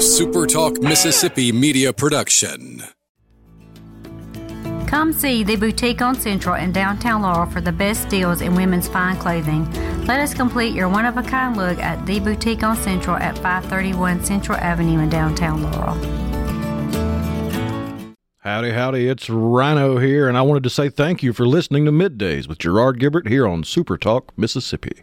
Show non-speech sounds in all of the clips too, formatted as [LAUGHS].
A SuperTalk Mississippi media production. Come see the boutique on Central in downtown Laurel for the best deals in women's fine clothing. Let us complete your one of a kind look at the boutique on Central at 531 Central Avenue in downtown Laurel. Howdy, howdy, it's Rhino here, and I wanted to say thank you for listening to Middays with Gerard Gibert here on Super Talk, Mississippi.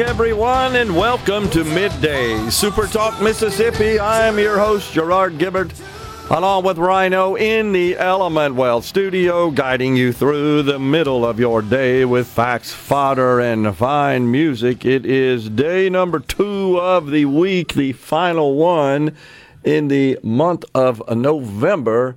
Everyone, and welcome to Midday Super Talk Mississippi. I am your host, Gerard Gibert, along with Rhino in the Element Well studio, guiding you through the middle of your day with facts, fodder, and fine music. It is day number two of the week, the final one in the month of November.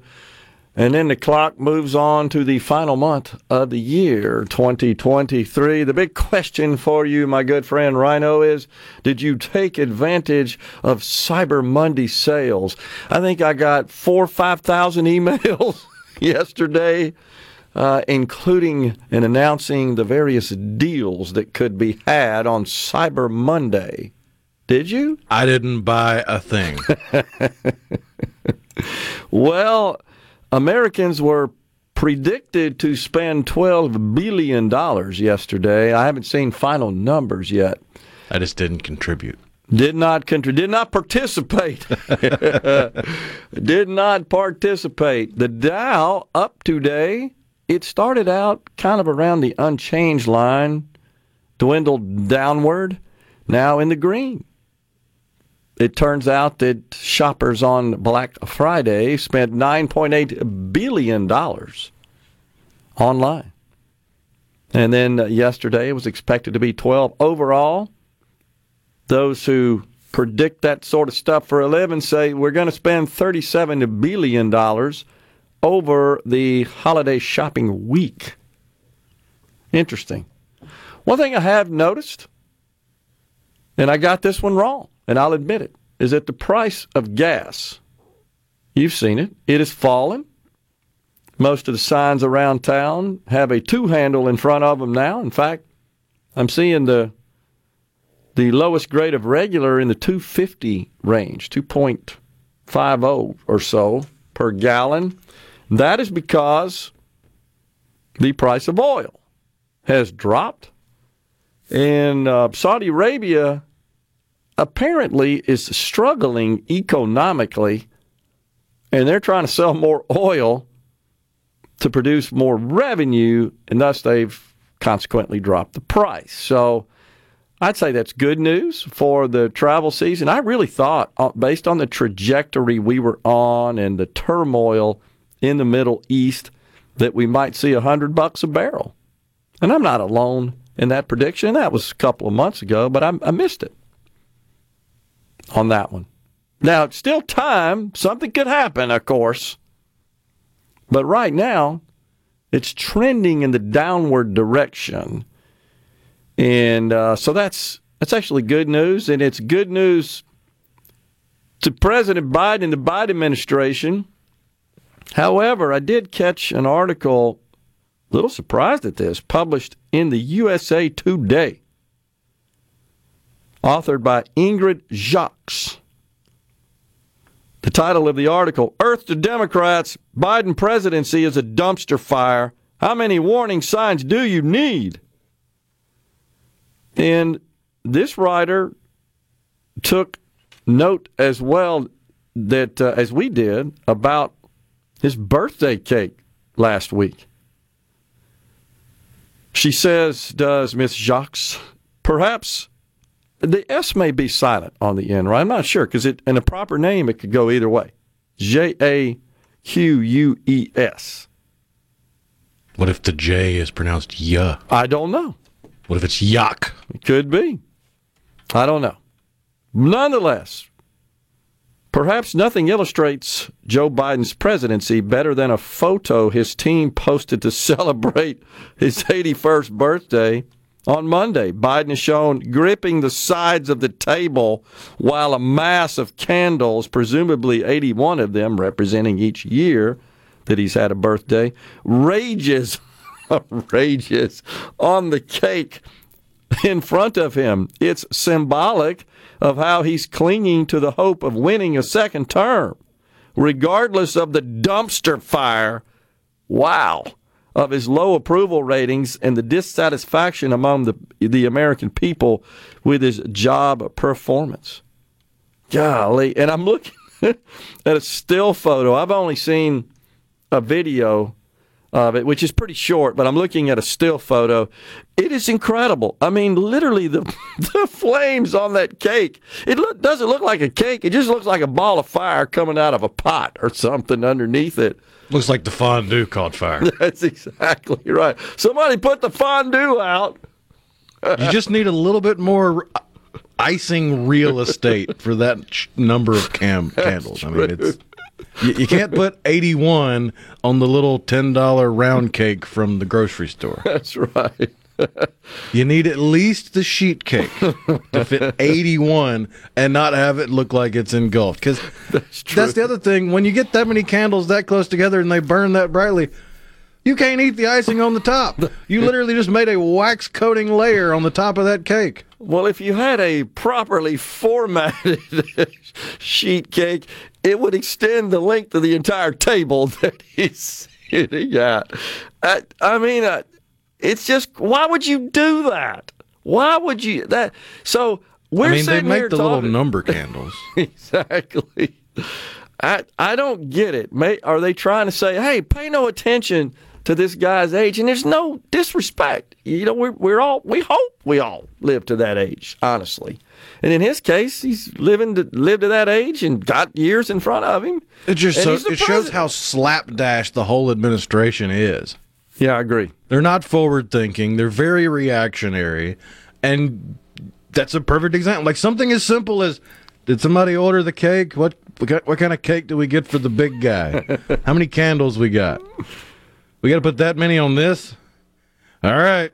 And then the clock moves on to the final month of the year, 2023. The big question for you, my good friend Rhino, is did you take advantage of Cyber Monday sales? I think I got four or 5,000 [LAUGHS] emails yesterday, uh, including and announcing the various deals that could be had on Cyber Monday. Did you? I didn't buy a thing. [LAUGHS] Well, Americans were predicted to spend $12 billion yesterday. I haven't seen final numbers yet. I just didn't contribute. Did not contribute. did not participate. [LAUGHS] did not participate. The Dow up today, it started out kind of around the unchanged line, dwindled downward, now in the green. It turns out that shoppers on Black Friday spent $9.8 billion online. And then uh, yesterday it was expected to be 12 overall. Those who predict that sort of stuff for a living say we're going to spend $37 billion over the holiday shopping week. Interesting. One thing I have noticed, and I got this one wrong, and I'll admit it, is that the price of gas, you've seen it, it has fallen. Most of the signs around town have a two handle in front of them now. In fact, I'm seeing the the lowest grade of regular in the 250 range, 2.50 or so per gallon. That is because the price of oil has dropped. And uh, Saudi Arabia apparently is struggling economically, and they're trying to sell more oil to produce more revenue, and thus they've consequently dropped the price. So I'd say that's good news for the travel season. I really thought, uh, based on the trajectory we were on and the turmoil in the Middle East, that we might see a hundred bucks a barrel. And I'm not alone in that prediction. That was a couple of months ago, but I, I missed it on that one. Now, it's still time. Something could happen, of course. But right now, it's trending in the downward direction. And uh, so that's that's actually good news, and it's good news to President Biden and the Biden administration. However, I did catch an article, a little surprised at this, published in the USA Today, authored by Ingrid Jacques. The title of the article Earth to Democrats, Biden presidency is a dumpster fire. How many warning signs do you need? And this writer took note as well that, uh, as we did, about his birthday cake last week. She says, does Miss Jacques, perhaps the S may be silent on the end, right? I'm not sure because it in a proper name it could go either way. J A Q U E S. What if the J is pronounced yuh? I don't know. What if it's yuck? It could be. I don't know. Nonetheless, perhaps nothing illustrates Joe Biden's presidency better than a photo his team posted to [LAUGHS] celebrate his 81st birthday on Monday. Biden is shown gripping the sides of the table while a mass of candles, presumably 81 of them representing each year that he's had a birthday, rages [LAUGHS] rages on the cake in front of him. It's symbolic of how he's clinging to the hope of winning a second term, regardless of the dumpster fire. Wow. Of his low approval ratings and the dissatisfaction among the, the American people with his job performance. Golly. And I'm looking [LAUGHS] at a still photo. I've only seen a video of it, which is pretty short, but I'm looking at a still photo. It is incredible. I mean, literally, the, [LAUGHS] the flames on that cake, it look, doesn't look like a cake. It just looks like a ball of fire coming out of a pot or something underneath it. Looks like the fondue caught fire. [LAUGHS] That's exactly right. Somebody put the fondue out. you just need a little bit more icing real estate [LAUGHS] for that number of cam- candles. I mean, it's you, you, can't put 81 on the little $10 round cake from the grocery store. That's right. [LAUGHS] you need at least the sheet cake to fit [LAUGHS] 81 and not have it look like it's engulfed. Because that's, that's the other thing. When you get that many candles that close together and they burn that brightly, you can't eat the icing on the top. You [LAUGHS] literally just made a wax coating layer on the top of that cake. Well, if you had a properly formatted sheet cake, it would extend the length of the entire table that he's sitting at. I, I mean, uh, it's just why would you do that? Why would you that? So we're I mean, sitting they here make the talking, little number [LAUGHS] candles. exactly. I I don't get it. May, are they trying to say, hey, pay no attention to this guy's age? And there's no disrespect. You know, we're we're all we hope we all live to that age, honestly. And in his case, he's living to live to that age and got years in front of him. It just so, it shows how slapdash the whole administration is. Yeah, I agree. They're not forward thinking. They're very reactionary, and that's a perfect example. Like something as simple as, did somebody order the cake? What what kind of cake do we get for the big guy? [LAUGHS] how many candles we got? We got to put that many on this. All right.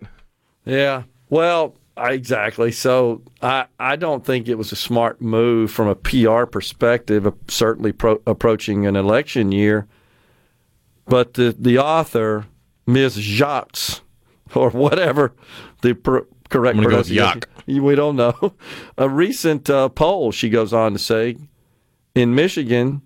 Yeah. Well, Exactly. So I, I don't think it was a smart move from a PR perspective, certainly pro- approaching an election year. But the, the author, Ms. Jacques, or whatever the pr- correct pronunciation, we don't know. [LAUGHS] A recent uh, poll, she goes on to say, in Michigan,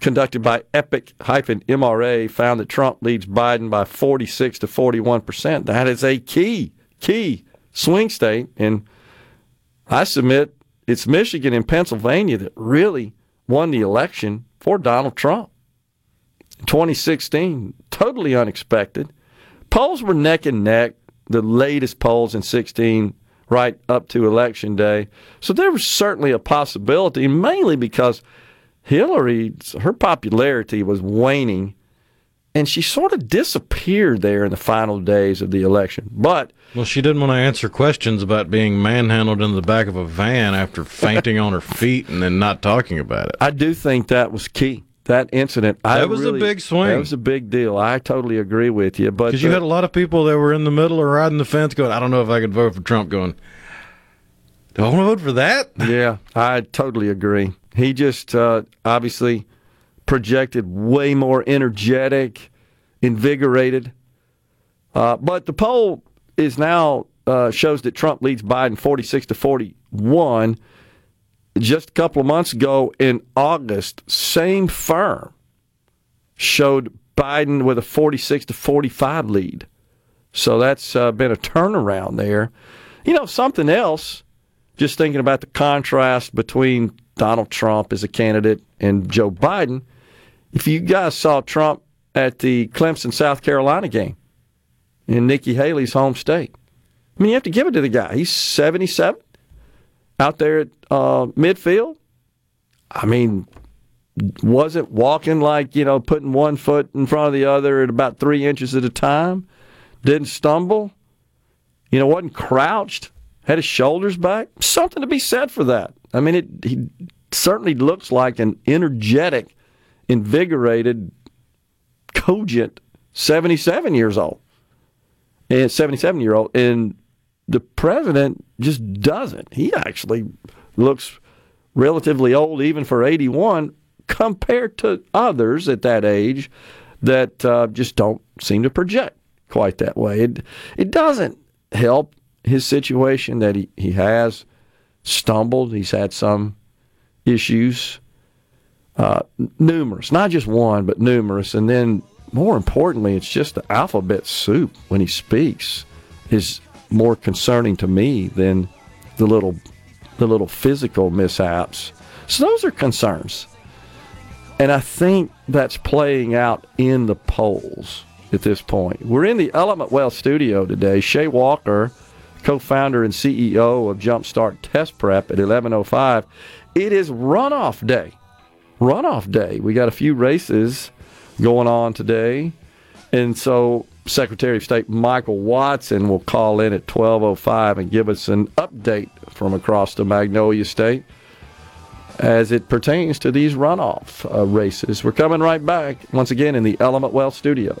conducted by Epic-MRA, found that Trump leads Biden by 46 to 41 percent. That is a key, key swing state. And I submit it's Michigan and Pennsylvania that really won the election for Donald Trump. 2016, totally unexpected. Polls were neck and neck, the latest polls in 16 right up to election day. So there was certainly a possibility, mainly because Hillary, her popularity was waning and she sort of disappeared there in the final days of the election. But well, she didn't want to answer questions about being manhandled in the back of a van after fainting on her feet and then not talking about it. I do think that was key. That incident, that I was really, a big swing. That was a big deal. I totally agree with you. But because you uh, had a lot of people that were in the middle or riding the fence, going, "I don't know if I could vote for Trump." Going, do I want to vote for that? [LAUGHS] Yeah, I totally agree. He just uh, obviously projected way more energetic, invigorated. Uh, but the poll is now uh, shows that Trump leads Biden 46 to 41. Just a couple of months ago in August, same firm showed Biden with a 46 to 45 lead. So that's uh, been a turnaround there. You know, something else, just thinking about the contrast between Donald Trump as a candidate and Joe Biden. If you guys saw Trump at the Clemson, South Carolina game in Nikki Haley's home state, I mean, you have to give it to the guy. He's 77 out there at uh, midfield. I mean, wasn't walking like, you know, putting one foot in front of the other at about three inches at a time, didn't stumble, you know, wasn't crouched, had his shoulders back. Something to be said for that. I mean, it, he certainly looks like an energetic, invigorated, cogent 77 years old. And 77 year old. And the president just doesn't. He actually looks relatively old, even for 81, compared to others at that age that uh, just don't seem to project quite that way. It, it doesn't help his situation that he, he has stumbled. He's had some issues, uh, numerous, not just one, but numerous. And then more importantly, it's just the alphabet soup when he speaks is more concerning to me than the little the little physical mishaps. So those are concerns. And I think that's playing out in the polls at this point. We're in the Element Well studio today. Shay Walker, co-founder and CEO of Jumpstart Test Prep at 1105. It is runoff day. Runoff day. We got a few races going on today. And so Secretary of State Michael Watson will call in at 12:05 and give us an update from across the Magnolia State as it pertains to these runoff uh, races. We're coming right back once again in the Element Well studio.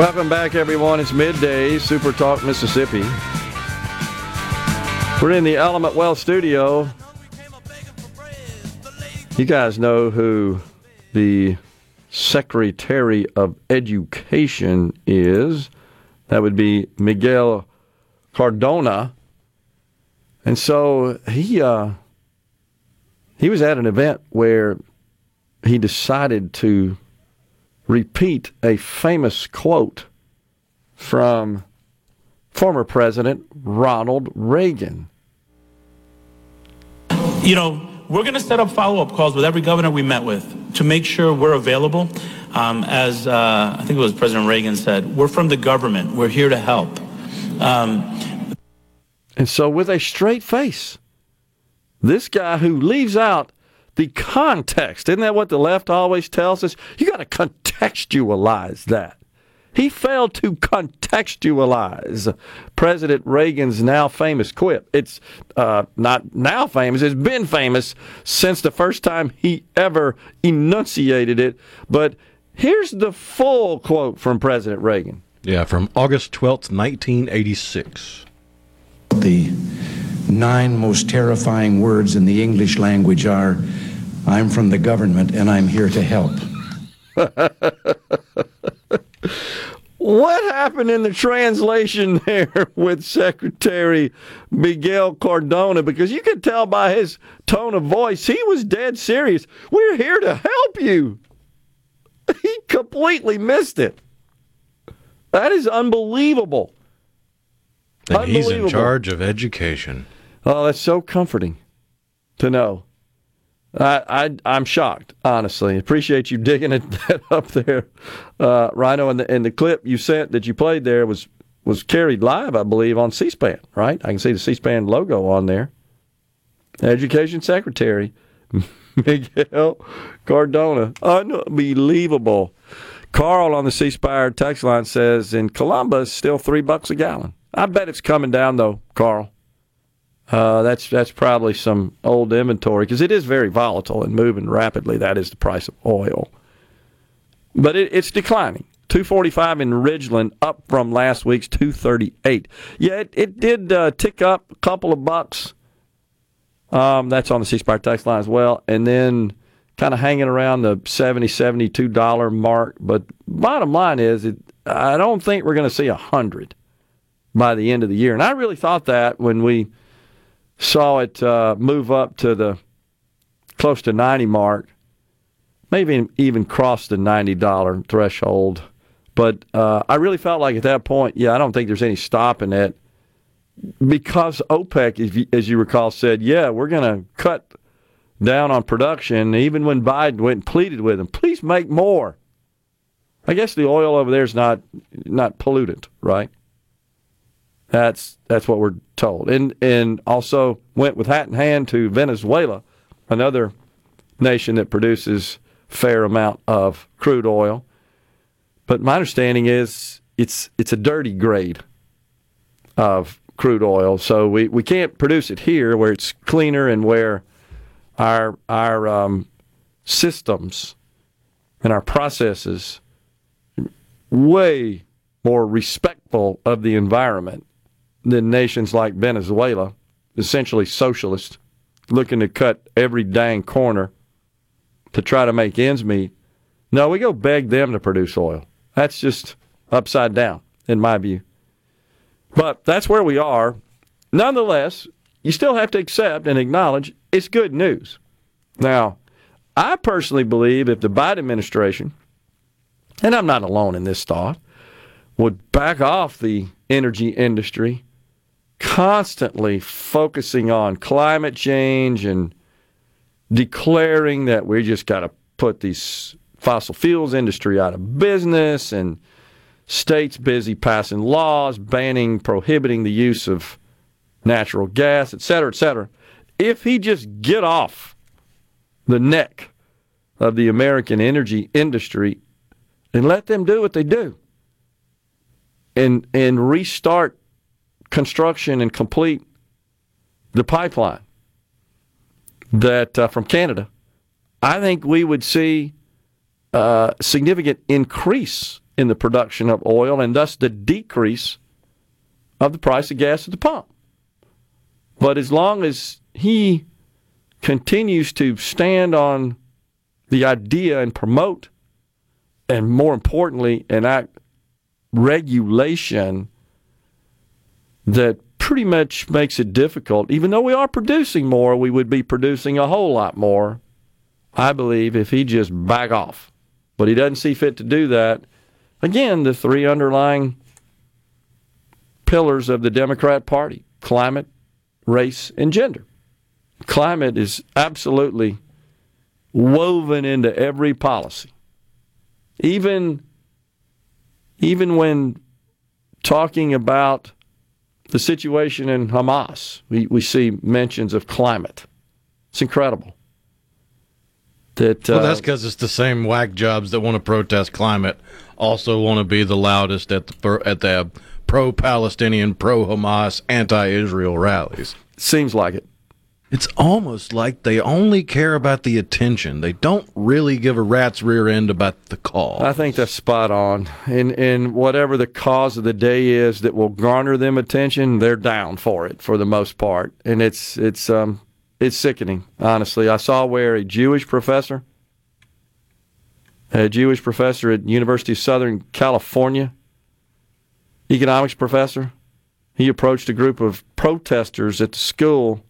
Welcome back, everyone. It's midday, Super Talk, Mississippi. We're in the Element Well studio. You guys know who the Secretary of Education is. That would be Miguel Cardona. And so he uh, he was at an event where he decided to repeat a famous quote from former President Ronald Reagan. You know, we're going to set up follow-up calls with every governor we met with to make sure we're available. Um, as uh, I think it was President Reagan said, we're from the government. We're here to help. Um, and so, with a straight face, this guy who leaves out the context, isn't that what the left always tells us? You got to contextualize that. He failed to contextualize President Reagan's now famous quip. It's uh, not now famous, it's been famous since the first time he ever enunciated it. But here's the full quote from President Reagan. Yeah, from August 12th, 1986. The nine most terrifying words in the English language are I'm from the government and I'm here to help. what happened in the translation [LAUGHS] there with Secretary Miguel Cardona? Because you could tell by his tone of voice, he was dead serious. We're here to help you. [LAUGHS] He completely missed it. That is unbelievable. And he's in charge of education. Oh, that's so comforting to know. I, I am shocked, honestly. Appreciate you digging it [LAUGHS] that up there, uh, Rhino. And the, and the clip you sent that you played there was was carried live, I believe, on C-SPAN. Right? I can see the C-SPAN logo on there. Education Secretary [LAUGHS] Miguel Cardona, unbelievable. Carl on the C Spire text line says in Columbus, still three bucks a gallon. I bet it's coming down though, Carl. Uh, that's that's probably some old inventory because it is very volatile and moving rapidly. That is the price of oil, but it, it's declining. 245 in Ridgeland, up from last week's 238. Yeah, it, it did uh, tick up a couple of bucks Um, that's on the C Spire text line as well. And then kind of hanging around the 70 $72 mark. But bottom line is, it, I don't think we're going to see a 100 by the end of the year. And I really thought that when we saw it uh, move up to the close to 90 mark, maybe even cross the $90 threshold. But uh, I really felt like at that point, yeah, I don't think there's any stopping it because OPEC, as you recall, said, yeah, we're going to cut down on production. Even when Biden went and pleaded with them, please make more. I guess the oil over there is not not pollutant, right? That's that's what we're told, and and also went with hat in hand to Venezuela, another nation that produces fair amount of crude oil. But my understanding is it's it's a dirty grade of crude oil, so we, we can't produce it here where it's cleaner and where our our um, systems and our processes way more respectful of the environment than nations like Venezuela, essentially socialist, looking to cut every dang corner to try to make ends meet. No, we go beg them to produce oil. That's just upside down, in my view. But that's where we are. Nonetheless, you still have to accept and acknowledge it's good news. Now, I personally believe if the Biden administration, and I'm not alone in this thought, would back off the energy industry, constantly focusing on climate change and declaring that we just got to put these fossil fuels industry out of business and states busy passing laws banning prohibiting the use of natural gas et cetera et cetera. If he just get off the neck of the american energy industry and let them do what they do and and restart construction and complete the pipeline that uh, from Canada, I think we would see a significant increase in the production of oil and thus the decrease of the price of gas at the pump. But as long as he continues to stand on the idea and promote, and more importantly, enact regulation that pretty much makes it difficult. Even though we are producing more, we would be producing a whole lot more, I believe, if he just back off. But he doesn't see fit to do that. Again, the three underlying pillars of the Democrat Party climate, race, and gender. Climate is absolutely woven into every policy. Even, even when talking about the situation in Hamas, we, we see mentions of climate. It's incredible. That, uh, well, that's because it's the same whack jobs that want to protest climate also want to be the loudest at the at the pro-Palestinian, pro-Hamas, anti-Israel rallies. Seems like it. It's almost like they only care about the attention. They don't really give a rat's rear end about the call. I think that's spot on. And and whatever the cause of the day is that will garner them attention, they're down for it for the most part. And it's it's um it's sickening, honestly. I saw where a Jewish professor a Jewish professor at University of Southern California, economics professor, he approached a group of protesters at the school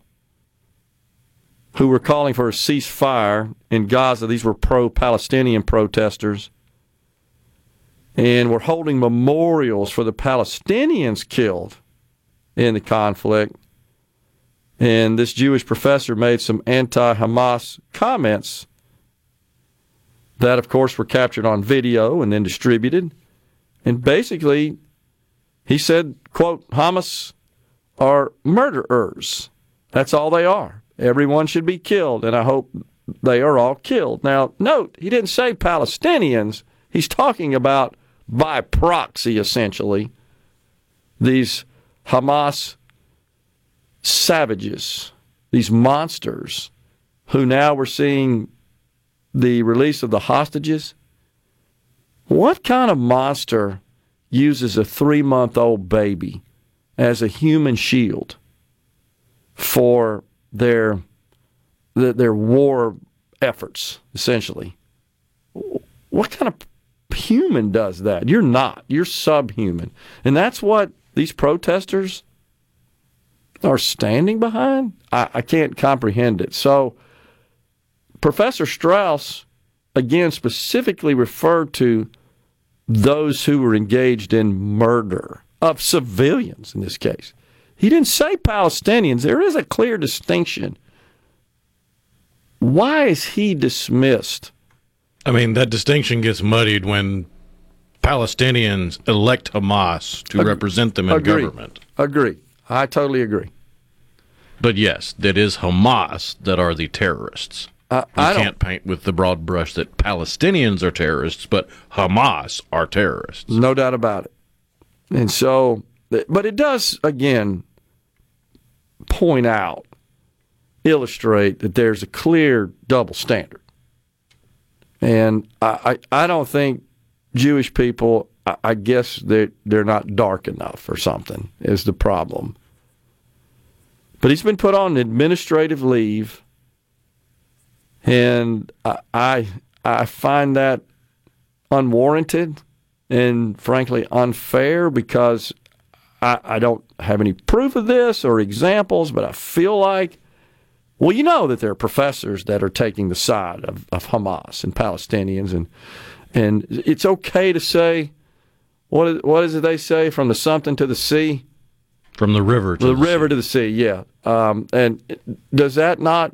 who were calling for a ceasefire in Gaza. These were pro Palestinian protesters. And were holding memorials for the Palestinians killed in the conflict. And this Jewish professor made some anti Hamas comments that, of course, were captured on video and then distributed. And basically, he said, quote, Hamas are murderers. That's all they are. Everyone should be killed, and I hope they are all killed. Now, note, he didn't say Palestinians. He's talking about by proxy, essentially, these Hamas savages, these monsters, who now we're seeing the release of the hostages. What kind of monster uses a three month old baby as a human shield for their their war efforts, essentially. What kind of human does that? You're not. You're subhuman. And that's what these protesters are standing behind? I, I can't comprehend it. So, Professor Strauss, again, specifically referred to those who were engaged in murder of civilians in this case. He didn't say Palestinians. There is a clear distinction. Why is he dismissed? I mean, that distinction gets muddied when Palestinians elect Hamas to Ag- represent them in agree. government. Agree. I totally agree. But yes, that is Hamas that are the terrorists. I, You I can't paint with the broad brush that Palestinians are terrorists, but Hamas are terrorists. No doubt about it. And so, but it does, again, point out, illustrate that there's a clear double standard. And I, I, I don't think Jewish people, I, I guess they're, they're not dark enough or something, is the problem. But he's been put on administrative leave. And I, I, I find that unwarranted and frankly unfair because I, I don't have any proof of this or examples, but I feel like, well, you know that there are professors that are taking the side of, of Hamas and Palestinians, and and it's okay to say, what is, what is it they say, from the something to the sea, From the river to the, the, river to the sea, yeah. Um, and does that not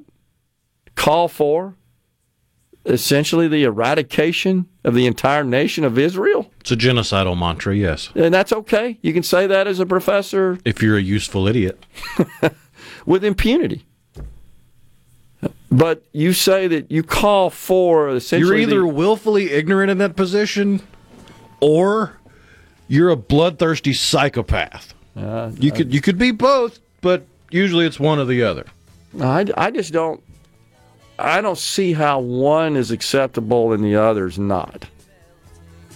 call for essentially the eradication of the entire nation of Israel? It's a genocidal mantra, yes. And that's okay. You can say that as a professor If you're a useful idiot. [LAUGHS] with impunity. But you say that you call for essentially. You're either the- willfully ignorant in that position or you're a bloodthirsty psychopath. Uh, you could you could be both, but usually it's one or the other. I, I just don't I don't see how one is acceptable and the other is not.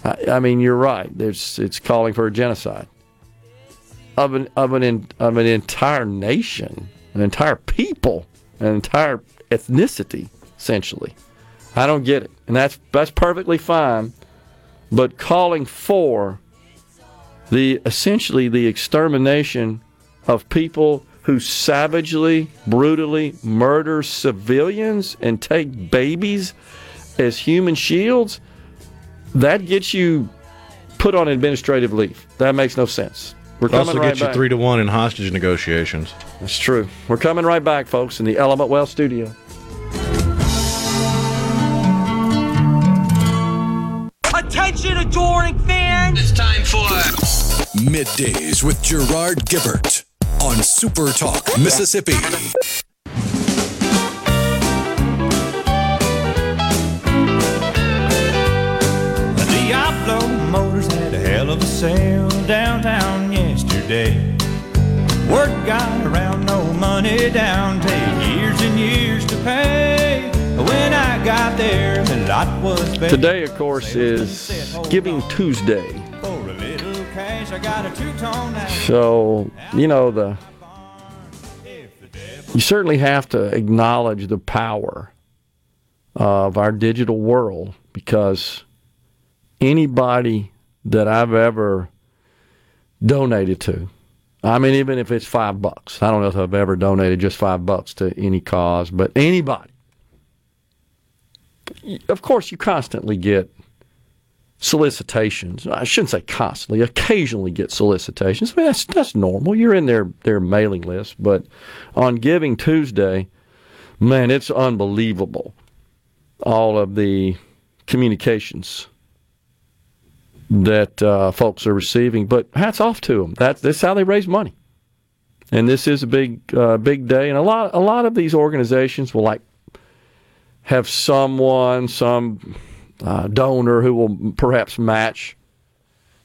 I, I mean, you're right. There's it's calling for a genocide of an of an of an entire nation, an entire people, an entire ethnicity, essentially. I don't get it, and that's that's perfectly fine. But calling for the essentially the extermination of people who savagely, brutally murder civilians and take babies as human shields, that gets you put on administrative leave. That makes no sense. We're It also coming right gets you back. three to one in hostage negotiations. That's true. We're coming right back, folks, in the Element Well studio. Attention, adoring fans! It's time for Middays with Gerard Gibert on Super Talk, Mississippi. The Diablo Motors had a hell of a sale downtown yesterday. Word got around, no money down, take years and years to pay. When I got there, the lot was bare. Today, of course, is Giving Tuesday. So, you know, the you certainly have to acknowledge the power of our digital world because anybody that I've ever donated to, I mean, even if it's five bucks, I don't know if I've ever donated just five bucks to any cause, but anybody, of course, you constantly get solicitations. I shouldn't say constantly. Occasionally get solicitations. I mean, that's that's normal. You're in their their mailing list. But on Giving Tuesday, man, it's unbelievable. All of the communications that uh, folks are receiving. But hats off to them. That's this is how they raise money. And this is a big uh, big day. And a lot a lot of these organizations will like have someone some uh, donor who will perhaps match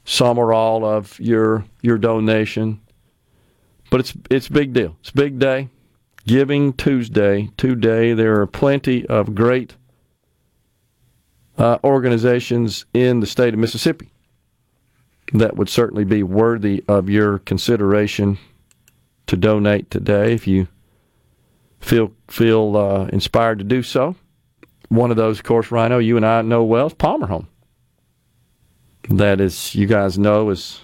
some or all of your your donation. But it's it's big deal. It's big day. Giving Tuesday. Today there are plenty of great uh, organizations in the state of Mississippi that would certainly be worthy of your consideration to donate today if you feel feel uh, inspired to do so. One of those, of course, Rhino, you and I know well, is Palmer Home. That is, you guys know, is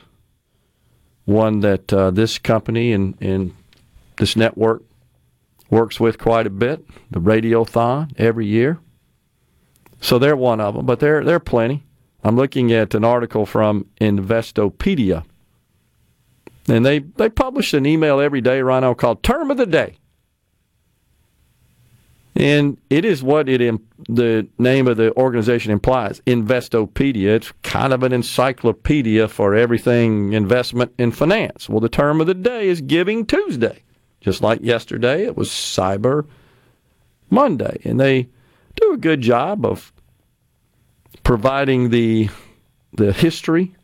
one that uh, this company and, and this network works with quite a bit. The Radiothon every year. So they're one of them, but there there are plenty. I'm looking at an article from Investopedia, and they they publish an email every day, Rhino, called "Term of the Day," and it is what it the name of the organization implies. Investopedia. It's kind of an encyclopedia for everything investment and finance. Well, the term of the day is Giving Tuesday, just like yesterday. It was Cyber Monday, and they do a good job of providing the the history,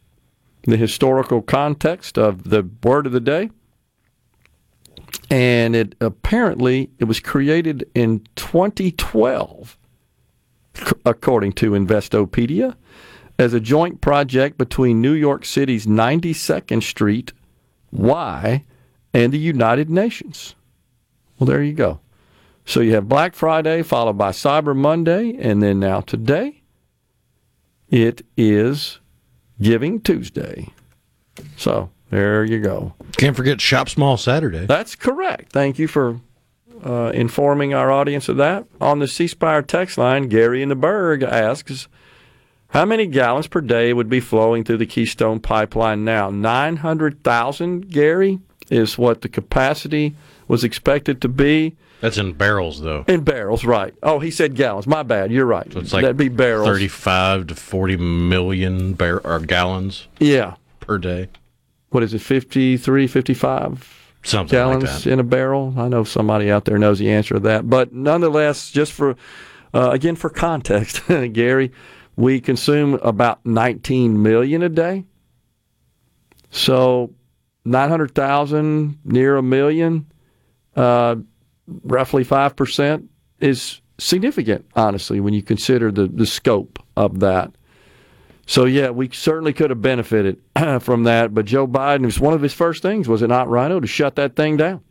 the historical context of the word of the day. And it apparently it was created in 2012, according to Investopedia, as a joint project between New York City's 92nd Street Y and the United Nations. Well, there you go. So you have Black Friday followed by Cyber Monday, and then now today it is Giving Tuesday. So there you go. Can't forget Shop Small Saturday. That's correct. Thank you for uh, informing our audience of that. On the C Spire text line, Gary in the Berg asks, how many gallons per day would be flowing through the Keystone pipeline now? 900,000, Gary, is what the capacity was expected to be. That's in barrels, though. In barrels, right. Oh, he said gallons. My bad. You're right. So it's like That'd be barrels. 35 to 40 million bar- or gallons Yeah. per day. What is it, 53, 55 Something gallons like that. in a barrel? I know somebody out there knows the answer to that. But nonetheless, just for, uh, again, for context, [LAUGHS] Gary, we consume about 19 million a day. So 900,000, near a million. Uh, roughly 5% is significant, honestly, when you consider the, the scope of that. So, yeah, we certainly could have benefited [CLEARS THROAT] from that. But Joe Biden, was one of his first things, was it not, Rhino, to shut that thing down?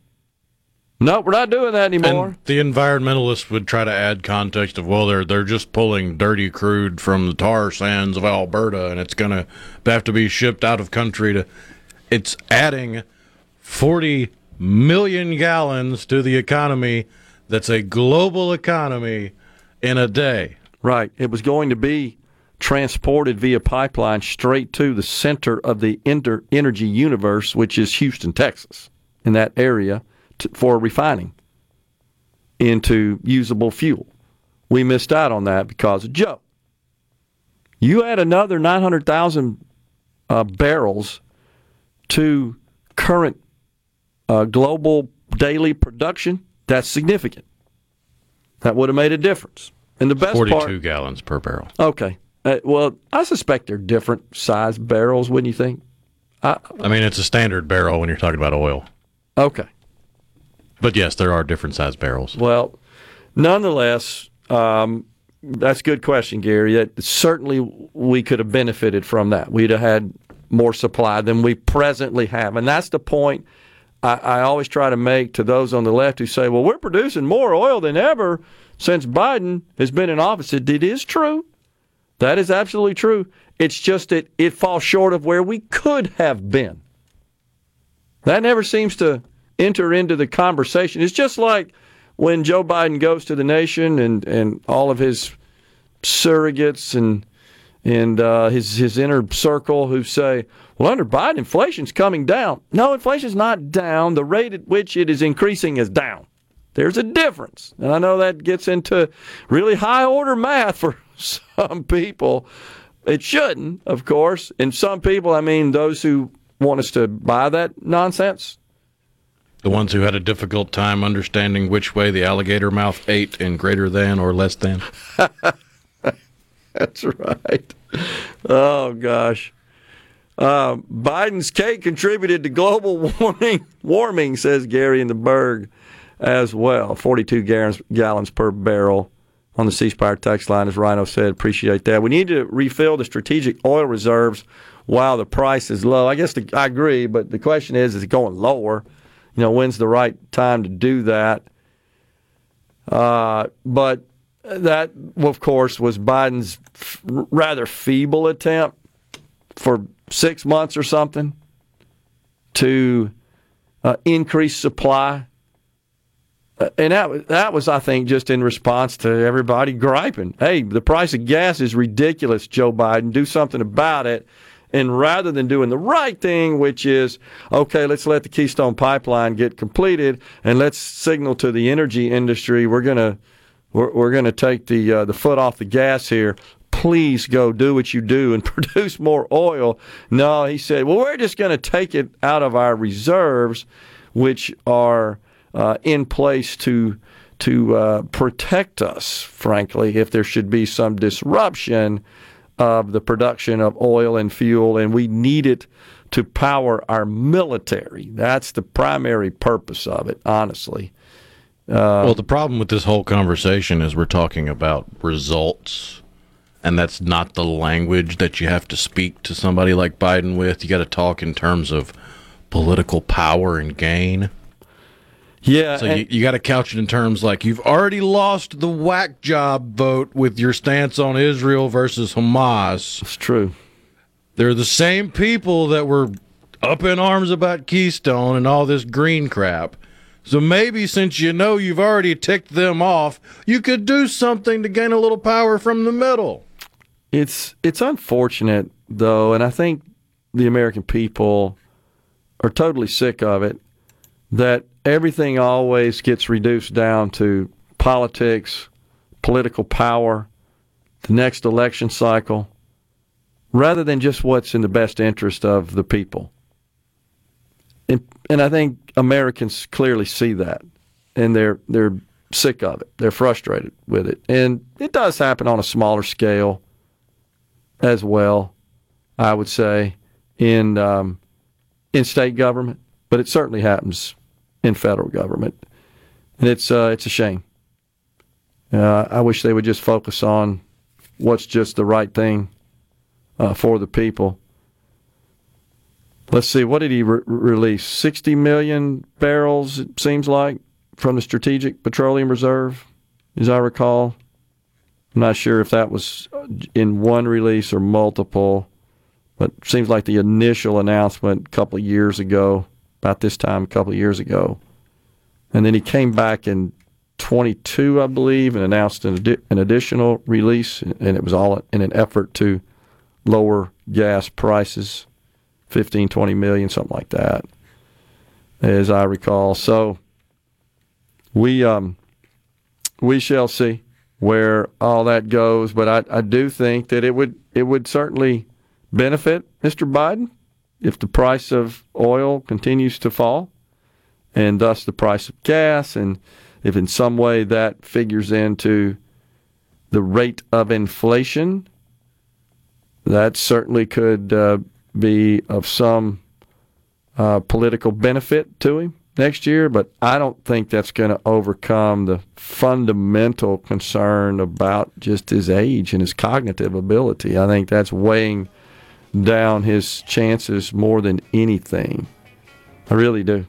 No, we're not doing that anymore. And the environmentalists would try to add context of well, they're they're just pulling dirty crude from the tar sands of Alberta, and it's going to have to be shipped out of country to. It's adding forty million gallons to the economy. That's a global economy in a day. Right. It was going to be transported via pipeline straight to the center of the inter- energy universe, which is Houston, Texas, in that area to, for refining into usable fuel. We missed out on that because of Joe. You add another 900,000 uh, barrels to current uh, global daily production, that's significant. That would have made a difference. And the best 42 part, gallons per barrel. Okay. Uh, well, I suspect they're different size barrels, wouldn't you think? I mean, it's a standard barrel when you're talking about oil. Okay. But yes, there are different size barrels. Well, nonetheless, um, that's a good question, Gary. That certainly we could have benefited from that. We'd have had more supply than we presently have, and that's the point I, I always try to make to those on the left who say, "Well, we're producing more oil than ever since Biden has been in office." It, it is true. That is absolutely true. It's just that it falls short of where we could have been. That never seems to enter into the conversation. It's just like when Joe Biden goes to the nation and, and all of his surrogates and and uh, his his inner circle who say, "Well, under Biden, inflation's coming down." No, inflation's not down. The rate at which it is increasing is down. There's a difference, and I know that gets into really high order math for some people. It shouldn't, of course. And some people, I mean, those who want us to buy that nonsense, The ones who had a difficult time understanding which way the alligator mouth ate in greater than or less than. [LAUGHS] That's right. Oh gosh. Uh, Biden's cake contributed to global [LAUGHS] warming. Warming, says Gary in the Berg, as well. Forty-two gallons, gallons per barrel on the C Spire text line, as Rhino said. Appreciate that. We need to refill the strategic oil reserves while the price is low. I guess the, I agree, but the question is, is it going lower? You know, when's the right time to do that? Uh, but that, of course, was Biden's f- rather feeble attempt for six months or something to uh, increase supply. Uh, and that, that was, I think, just in response to everybody griping. Hey, the price of gas is ridiculous, Joe Biden. Do something about it. And rather than doing the right thing, which is, okay, let's let the Keystone Pipeline get completed and let's signal to the energy industry we're going to we're, we're to take the uh, the foot off the gas here. Please go do what you do and [LAUGHS] produce more oil. No, he said, well, we're just going to take it out of our reserves, which are uh, in place to to uh, protect us. Frankly, if there should be some disruption of the production of oil and fuel, and we need it to power our military. That's the primary purpose of it, honestly. Uh, well, the problem with this whole conversation is we're talking about results, and that's not the language that you have to speak to somebody like Biden with. You got to talk in terms of political power and gain. Yeah. So you, you got to couch it in terms like you've already lost the whack job vote with your stance on Israel versus Hamas. It's true. They're the same people that were up in arms about Keystone and all this green crap. So maybe since you know you've already ticked them off, you could do something to gain a little power from the middle. It's it's unfortunate though, and I think the American people are totally sick of it that everything always gets reduced down to politics, political power, the next election cycle, rather than just what's in the best interest of the people. And, and I think Americans clearly see that, and they're they're sick of it. They're frustrated with it, and it does happen on a smaller scale as well. I would say in um, in state government, but it certainly happens in federal government, and it's uh, it's a shame. Uh, I wish they would just focus on what's just the right thing uh, for the people let's see, what did he re- release? 60 million barrels, it seems like, from the Strategic Petroleum Reserve, as I recall. I'm not sure if that was in one release or multiple, but seems like the initial announcement a couple of years ago, about this time a couple of years ago. And then he came back in 22, I believe, and announced an, adi- an additional release, and it was all in an effort to lower gas prices. 15, 20 million, something like that, as I recall. So we um, we shall see where all that goes, but I, I do think that it would it would certainly benefit Mr. Biden if the price of oil continues to fall, and thus the price of gas, and if in some way that figures into the rate of inflation, that certainly could uh, be of some uh, political benefit to him next year, but I don't think that's going to overcome the fundamental concern about just his age and his cognitive ability. I think that's weighing down his chances more than anything. I really do.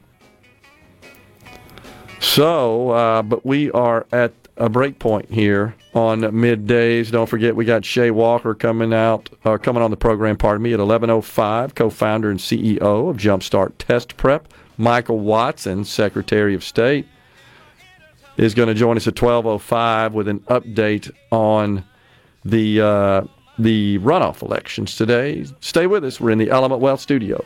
So, uh, but we are at a break point here on middays. Don't forget, we got Shay Walker coming out, uh, coming on the program. Pardon me, at 11:05. Co-founder and CEO of Jumpstart Test Prep. Michael Watson, Secretary of State, is going to join us at 12:05 with an update on the uh, the runoff elections today. Stay with us. We're in the Element Wealth Studio.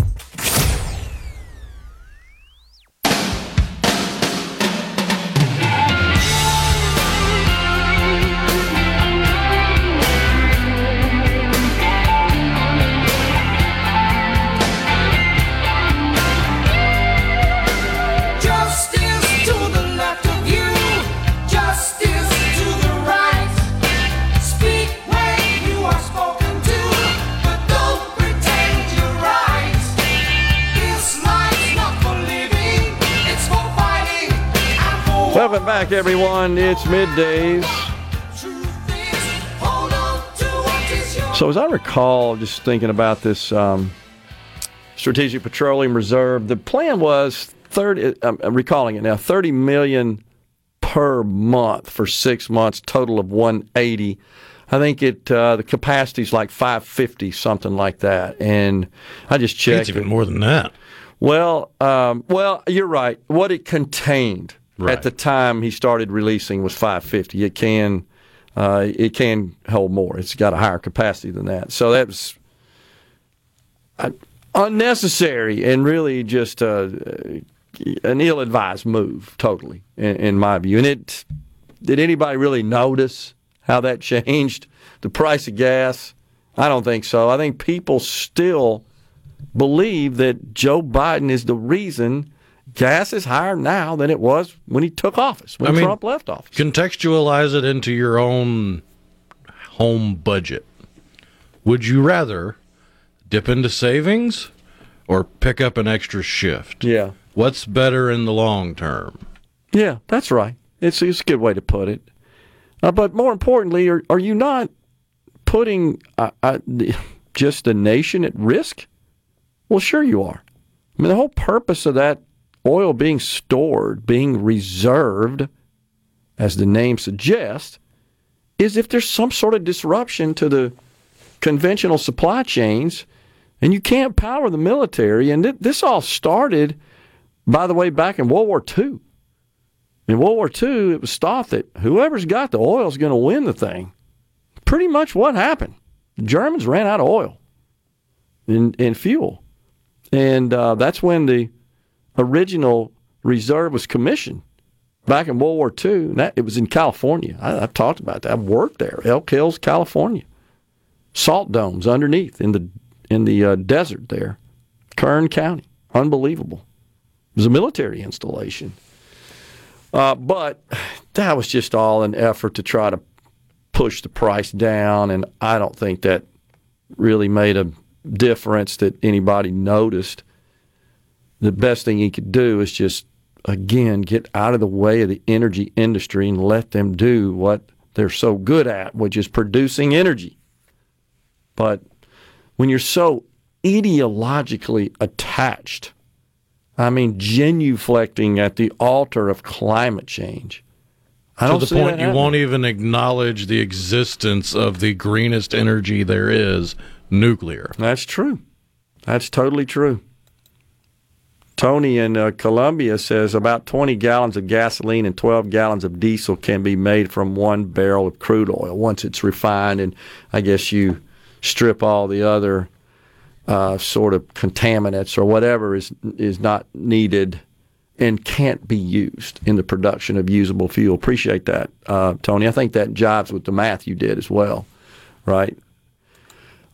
Everyone. It's middays. So, as I recall, just thinking about this um, Strategic Petroleum Reserve, the plan was 30. I'm recalling it now. 30 million per month for six months, total of 180. I think it uh, the capacity is like 550, something like that. And I just checked. It's even more than that. Well, um, well, you're right. What it contained Right. at the time he started releasing was 550. It can uh, it can hold more. It's got a higher capacity than that. So that was uh, unnecessary and really just uh, an ill-advised move, totally, in, in my view. And it did anybody really notice how that [LAUGHS] changed the price of gas? I don't think so. I think people still believe that Joe Biden is the reason gas is higher now than it was when he took office, when I mean, Trump left office. Contextualize it into your own home budget. Would you rather dip into savings or pick up an extra shift? Yeah. What's better in the long term? Yeah, that's right. It's, it's a good way to put it. Uh, but more importantly, are, are you not putting uh, uh, just the nation at risk? Well, sure you are. I mean, the whole purpose of that oil being stored, being reserved, as the name suggests, is if there's some sort of disruption to the conventional supply chains and you can't power the military. And th- this all started, by the way, back in World War II. In World War II, it was thought that whoever's got the oil is going to win the thing. Pretty much what happened. The Germans ran out of oil and, and fuel. And uh, that's when the original reserve was commissioned back in World War II. And that, it was in California. I, I've talked about that. I've worked there, Elk Hills, California. Salt domes underneath in the in the uh, desert there, Kern County. Unbelievable. It was a military installation. Uh, but that was just all an effort to try to push the price down, and I don't think that really made a difference that anybody noticed. The best thing he could do is just, again, get out of the way of the energy industry and let them do what they're so good at, which is producing energy. But when you're so ideologically attached, I mean, genuflecting at the altar of climate change. I to the point you won't even acknowledge the existence of the greenest energy there is, nuclear. That's true. That's totally true. Tony in uh, Columbia says about 20 gallons of gasoline and 12 gallons of diesel can be made from one barrel of crude oil once it's refined, and I guess you strip all the other uh, sort of contaminants or whatever is is not needed and can't be used in the production of usable fuel. Appreciate that, uh, Tony. I think that jives with the math you did as well, right?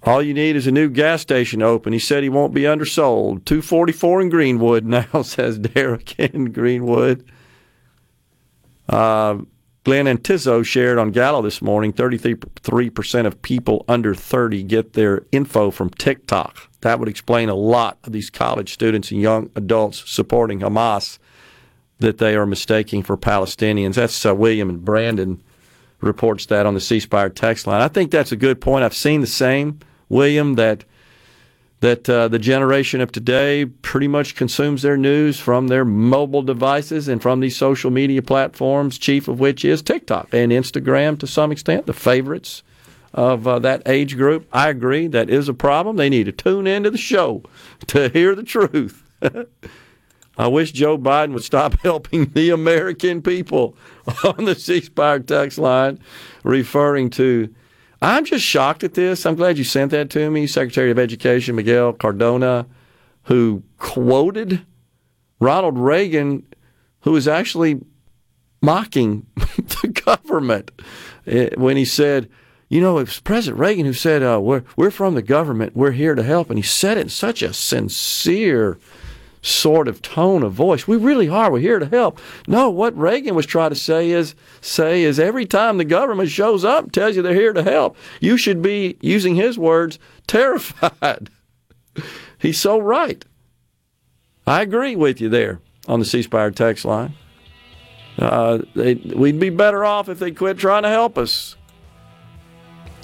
All you need is a new gas station open. He said he won't be undersold. 244 in Greenwood [LAUGHS] now, says Derek in Greenwood. Uh, Glenn Antizzo shared on Gallo this morning 33% of people under 30 get their info from TikTok. That would explain a lot of these college students and young adults supporting Hamas that they are mistaking for Palestinians. That's uh, William and Brandon reports that on the C Spire text line. I think that's a good point. I've seen the same, William, that that uh, the generation of today pretty much consumes their news from their mobile devices and from these social media platforms, chief of which is TikTok and Instagram to some extent, the favorites of uh, that age group. I agree that is a problem. They need to tune into the show to hear the truth. [LAUGHS] I wish Joe Biden would stop [LAUGHS] helping the American people on the C Spire text line, referring to. I'm just shocked at this. I'm glad you sent that to me, Secretary of Education Miguel Cardona, who quoted Ronald Reagan, who was actually mocking [LAUGHS] the government eh, when he said, you know, it was President Reagan who said, uh, we're, we're from the government, we're here to help. And he said it in such a sincere sort of tone of voice. We really are. We're here to help. No, what Reagan was trying to say is say is every time the government shows up tells you they're here to help, you should be using his words terrified. [LAUGHS] He's so right. I agree with you there on the C Spire text line. Uh, they, we'd be better off if they quit trying to help us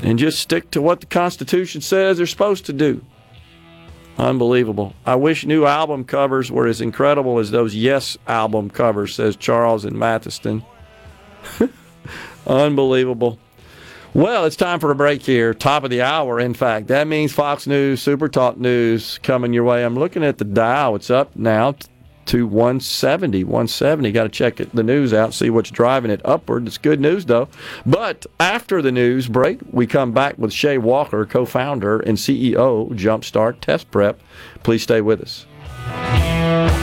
and just stick to what the Constitution says they're supposed to do. Unbelievable. I wish new album covers were as incredible as those Yes album covers, says Charles in Mathiston. [LAUGHS] Unbelievable. Well, it's time for a break here. Top of the hour, in fact. That means Fox News, Super Talk News coming your way. I'm looking at the dial. It's up now to 170. 170. Got to check the news out, see what's driving it upward. It's good news, though. But after the news break, we come back with Shay Walker, co founder and CEO, Jumpstart Test Prep. Please stay with us.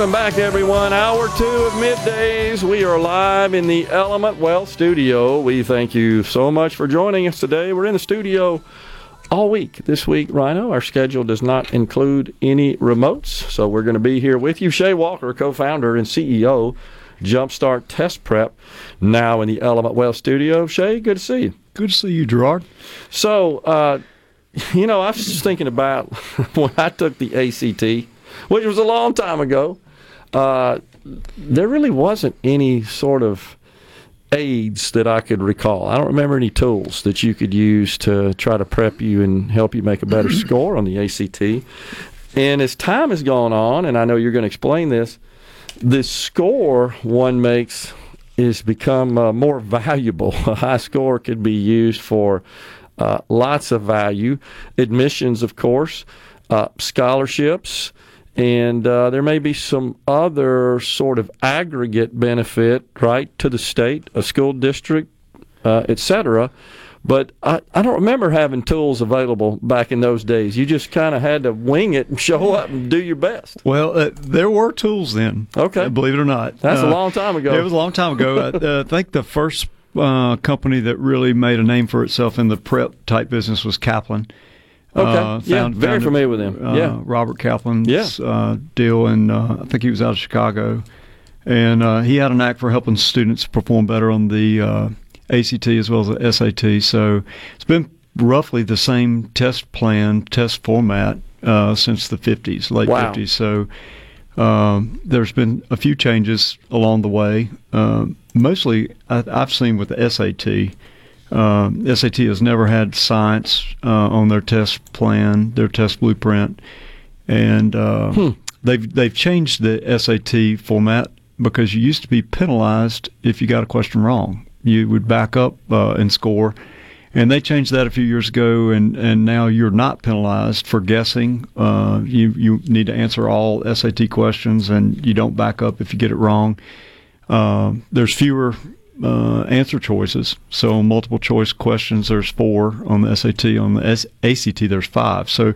Welcome back, everyone. Hour two of middays. We are live in the Element Wealth studio. We thank you so much for joining us today. We're in the studio all week. This week, Rhino, our schedule does not include any remotes, so we're going to be here with you. Shay Walker, co founder and CEO, Jumpstart Test Prep, now in the Element Wealth studio. Shay, good to see you. Good to see you, Gerard. So, uh, you know, I was just thinking about [LAUGHS] when I took the ACT, which was a long time ago. Uh, there really wasn't any sort of aids that I could recall. I don't remember any tools that you could use to try to prep you and help you make a better [CLEARS THROAT] score on the ACT. And as time has gone on, and I know you're going to explain this, the score one makes is become uh, more [LAUGHS] valuable. A high score could be used for uh, lots of value. Admissions, of course, uh, scholarships, and uh, there may be some other sort of aggregate benefit, right, to the state, a school district, uh, et cetera. But I, I don't remember having tools available back in those days. You just kind of had to wing it and [LAUGHS] show up and do your best. Well, uh, there were tools then. Okay. believe it or not. That's a Uh, long time ago. It was a long time ago. [LAUGHS] I, I think the first uh, company that really made a name for itself in the prep type business was Kaplan. Okay. Yeah, very familiar with them. Uh, Yeah. Robert Kaplan's Yeah. uh, deal, and uh, I think he was out of Chicago, and uh, he had an act for helping students perform better on the uh, ACT as well as the SAT. So it's been roughly the same test plan, test format uh, since the 50s, late Wow. 50s. So um, there's been a few changes along the way. Um mostly, I, I've seen with the SAT. Um, SAT has never had science uh, on their test plan, their test blueprint, and uh, they've they've changed the SAT format because you used to be penalized if you got a question wrong. You would back up uh, and score, and they changed that a few years ago, and, and now you're not penalized for guessing. Uh, you you need to answer all SAT questions, and you don't back up if you get it wrong. Uh, there's fewer uh, answer choices. So multiple choice questions, there's four. On the SAT, on the S- ACT, there's five. So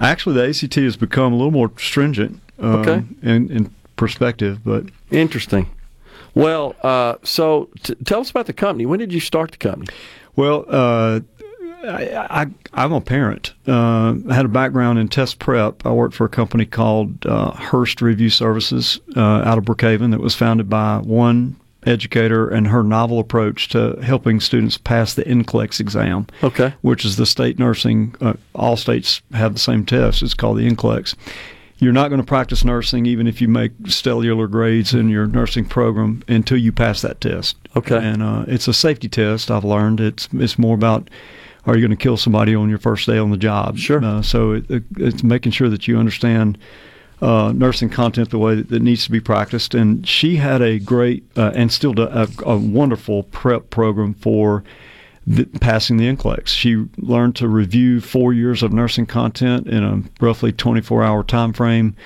actually, the ACT has become a little more stringent uh, Okay. in, in perspective. But Interesting. Well, uh, so t- tell us about the company. When did you start the company? Well, uh, I, I, I'm a parent. Uh, I had a background in test prep. I worked for a company called uh, Hurst Review Services uh, out of Brookhaven that was founded by one educator and her novel approach to helping students pass the NCLEX exam. Okay. Which is the state nursing, uh, all states have the same test. It's called the NCLEX. You're not going to practice nursing even if you make stellar grades in your nursing program until you pass that test. Okay. And uh, it's a safety test. I've learned it's it's more about are you going to kill somebody on your first day on the job? Sure. Uh, so it, it, it's making sure that you understand uh, nursing content the way that, that needs to be practiced. And she had a great uh, and still a, a wonderful prep program for the, passing the NCLEX. She learned to review four years of nursing content in a roughly 24 hour time frame.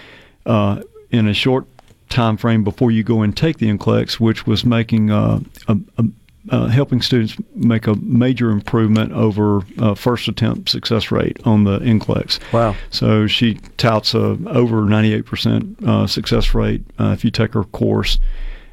uh, in a short time frame before you go and take the NCLEX, which was making uh, a, a uh, helping students make a major improvement over uh, first attempt success rate on the NCLEX. Wow. So she touts a over 98% uh, success rate uh, if you take her course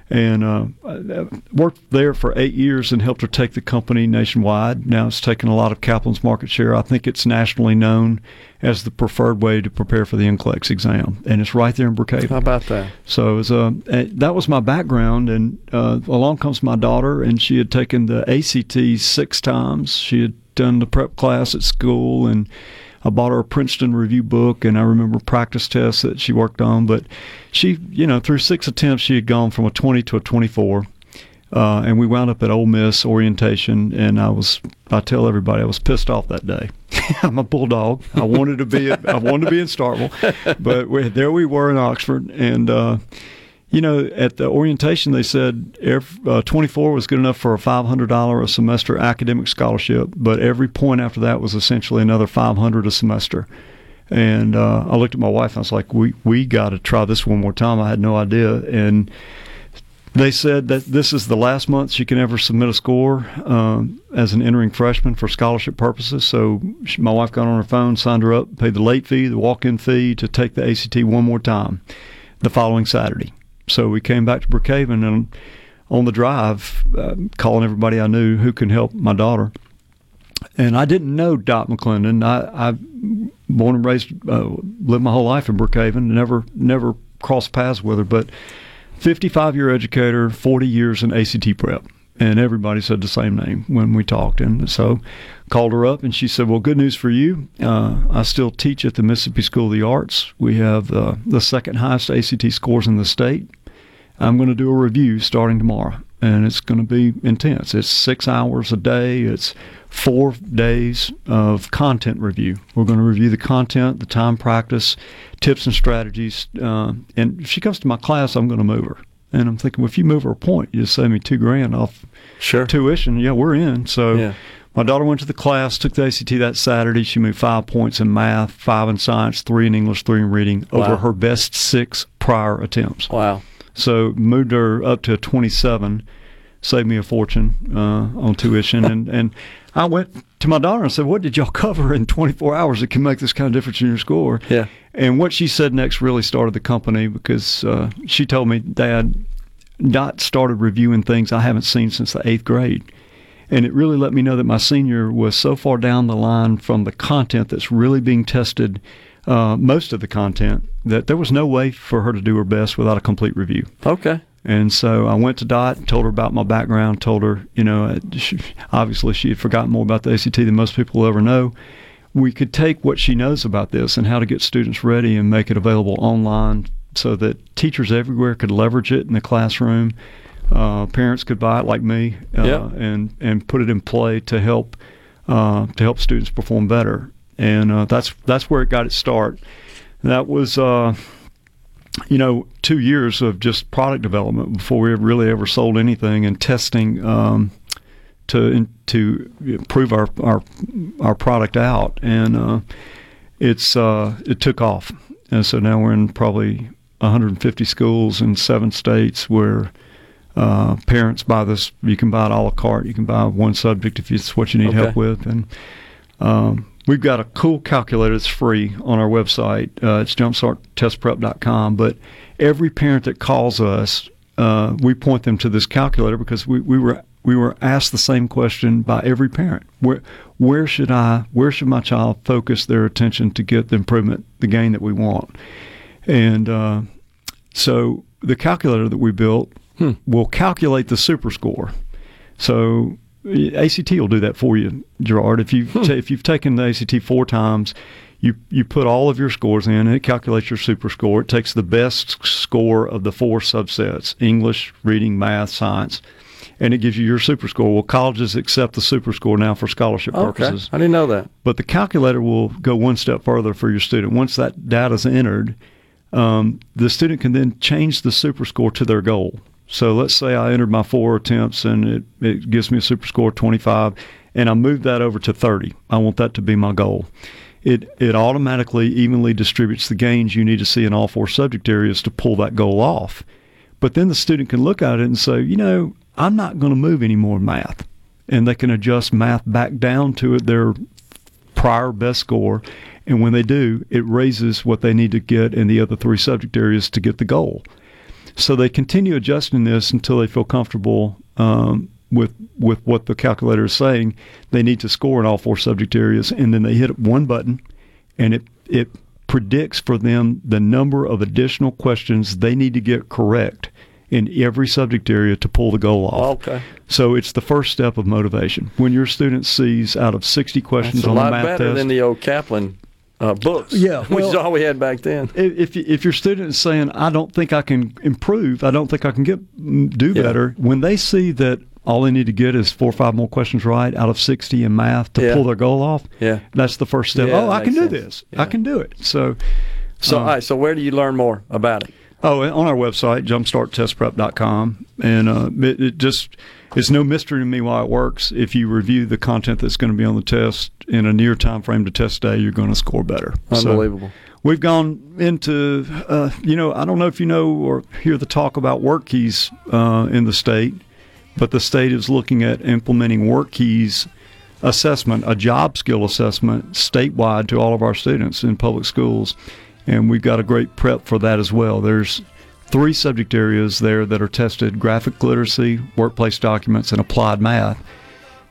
and uh, worked there for eight years and helped her take the company nationwide. Now it's taken a lot of Kaplan's market share. I think it's nationally known as the preferred way to prepare for the NCLEX exam, and it's right there in Brookhaven. How about that? So it was, uh, that was my background, and uh, along comes my daughter, and she had taken the ACT six times. She had done the prep class at school, and I bought her a Princeton review book, and I remember practice tests that she worked on. But she, you know, through six attempts, she had gone from a 20 to a 24. Uh, and we wound up at Ole Miss orientation, and I was, I tell everybody, I was pissed off that day. [LAUGHS] I'm a bulldog. I wanted to be, at, I wanted to be in Starkville, but we, there we were in Oxford, and uh, you know, at the orientation, they said uh, 24 was good enough for a $500 a semester academic scholarship, but every point after that was essentially another 500 a semester. And uh, I looked at my wife and I was like, "We we got to try this one more time." I had no idea, and they said that this is the last month she can ever submit a score um, as an entering freshman for scholarship purposes. So she, my wife got on her phone, signed her up, paid the late fee, the walk-in fee to take the ACT one more time the following Saturday. So we came back to Brookhaven and on the drive, uh, calling everybody I knew who can help my daughter. And I didn't know Dot McClendon. I, I born and raised, uh, lived my whole life in Brookhaven. Never, never crossed paths with her. But 55 year educator, 40 years in ACT prep. And everybody said the same name when we talked. And so called her up and she said, Well, good news for you. Uh, I still teach at the Mississippi School of the Arts. We have uh, the second highest ACT scores in the state. I'm going to do a review starting tomorrow, and it's going to be intense. It's six hours a day. It's four days of content review. We're going to review the content, the time practice, tips and strategies. Uh, and if she comes to my class, I'm going to move her. And I'm thinking, well, if you move her a point, you just save me two grand off sure. tuition. Yeah, we're in. So yeah. my daughter went to the class, took the ACT that Saturday. She moved five points in math, five in science, three in English, three in reading wow. over her best six prior attempts. Wow. So moved her up to 27, saved me a fortune uh, on tuition. and, and I went to my daughter and said, What did y'all [LAUGHS] cover in 24 hours that can make this kind of difference in your score? Yeah. And what she said next really started the company because uh, she told me, Dad, Dot started reviewing things I haven't seen since the eighth grade. And it really let me know that my senior was so far down the line from the content that's really being tested uh, most of the content that there was no way for her to do her best without a complete review. Okay. And so I went to Dot, told her about my background, told her, you know, uh, she, obviously she had forgotten more about the ACT than most people will ever know. We could take what she knows about this and how to get students ready and make it available online so that teachers everywhere could leverage it in the classroom. Uh, parents could buy it like me uh, yep. and, and put it in play to help uh, to help students perform better and uh, that's that's where it got its start. That was, uh, you know, two years of just product development before we really ever sold anything, and testing um, to to prove our our our product out, and uh, it's uh, it took off, and so now we're in probably 150 schools in seven states where. Uh, parents buy this. You can buy it a la carte. You can buy one subject if it's what you need okay. help with, and um, We've got a cool calculator that's free on our website. Uh, it's jumpstarttestprep.com. But every parent that calls us, uh, we point them to this calculator because we, we were we were asked the same question by every parent. Where where should I where should my child focus their attention to get the improvement, the gain that we want? And uh, so the calculator that we built hmm. will calculate the super score. So ACT will do that for you, Gerard. If you've Hmm. t- if you've taken the ACT four times, you you put all of your scores in, and it calculates your super score. It takes the best score of the four subsets: English, reading, math, science, and it gives you your super score. Well, colleges accept the super score now for scholarship okay. purposes. I didn't know that. But the calculator will go one step further for your student. Once that data is entered, um, the student can then change the super score to their goal. So let's say I entered my four attempts and it, it gives me a super score of 25, and I move that over to 30. I want that to be my goal. it it automatically evenly distributes the gains you need to see in all four subject areas to pull that goal off. But then the student can look at it and say, you know, I'm not going to move any more math, and they can adjust math back down to their prior best score. And when they do, it raises what they need to get in the other three subject areas to get the goal. So they continue adjusting this until they feel comfortable um, with with what the calculator is saying. They need to score in all four subject areas, and then they hit one button, and it it predicts for them the number of additional questions they need to get correct in every subject area to pull the goal off. Okay. So it's the first step of motivation. When your student sees out of 60 questions That's a on lot a math better test, than the old Kaplan uh, books. Yeah, [LAUGHS] which is all we had back then. if if your student is saying, "I don't think I can improve. I don't think I can get do Yeah. better," when they see that all they need to get is four or five more questions right out of sixty in math to Yeah. pull their goal off, Yeah. that's the first step. Yeah, oh, I can do sense. this. Yeah. I can do it. So, So, uh, all right. So, where do you learn more about it? Oh, on our website, jumpstarttestprep.com. And uh, it, it just, it's no mystery to me why it works. If you review the content that's going to be on the test in a near time frame to test day, you're going to score better. So Unbelievable. we've gone into, uh, you know, I don't know if you know or hear the talk about WorkKeys uh, in the state, but the state is looking at implementing WorkKeys assessment, a job skill assessment statewide to all of our students in public schools. And we've got a great prep for that as well. There's three subject areas there that are tested graphic literacy, workplace documents, and applied math.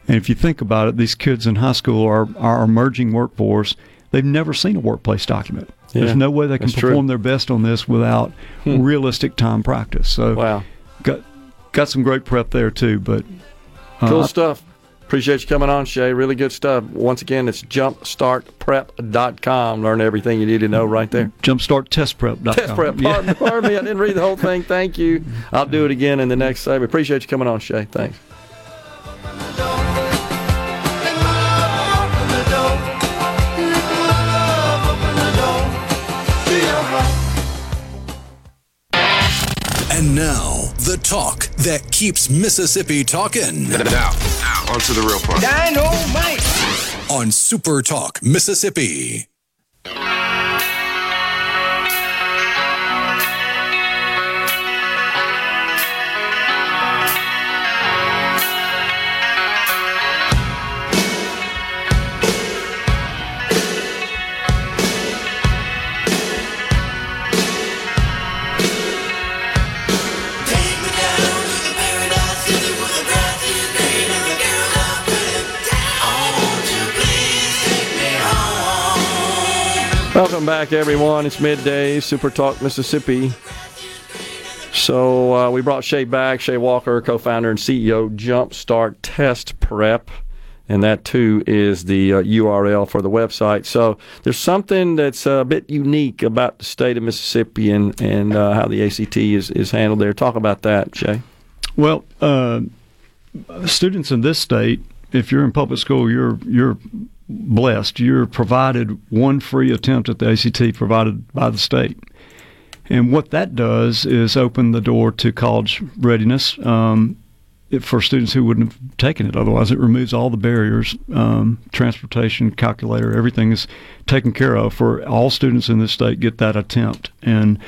And if you think about it, these kids in high school are our emerging workforce. They've never seen a workplace document. Yeah, There's no way they can that's true. perform their best on this without Hmm. realistic time practice. So Wow. got got some great prep there too. But uh, Cool stuff. Appreciate you coming on, Shay. Really good stuff. Once again, it's jumpstartprep.com. Learn everything you need to know right there. jumpstarttestprep.com. Test prep. Pardon, pardon me. I didn't read the whole thing. Thank you. I'll do it again in the next segment. Appreciate you coming on, Shay. Thanks. And now, the talk that keeps Mississippi talking. Now, now, on to the real part. Dynamite! On Super Talk, Mississippi. Welcome back, everyone. It's midday, Super Talk Mississippi. So uh, we brought Shay back, Shay Walker, co-founder and CEO, Jumpstart Test Prep, and that too is the uh, URL for the website. So there's something that's a bit unique about the state of Mississippi and and uh, how the ACT is is handled there. Talk about that, Shay. Well, uh, students in this state, if you're in public school, you're you're blessed. You're provided one free attempt at the ACT provided by the state. And what that does is open the door to college readiness um, for students who wouldn't have taken it otherwise. It removes all the barriers, um, transportation, calculator, everything is taken care of for all students in this state get that attempt. And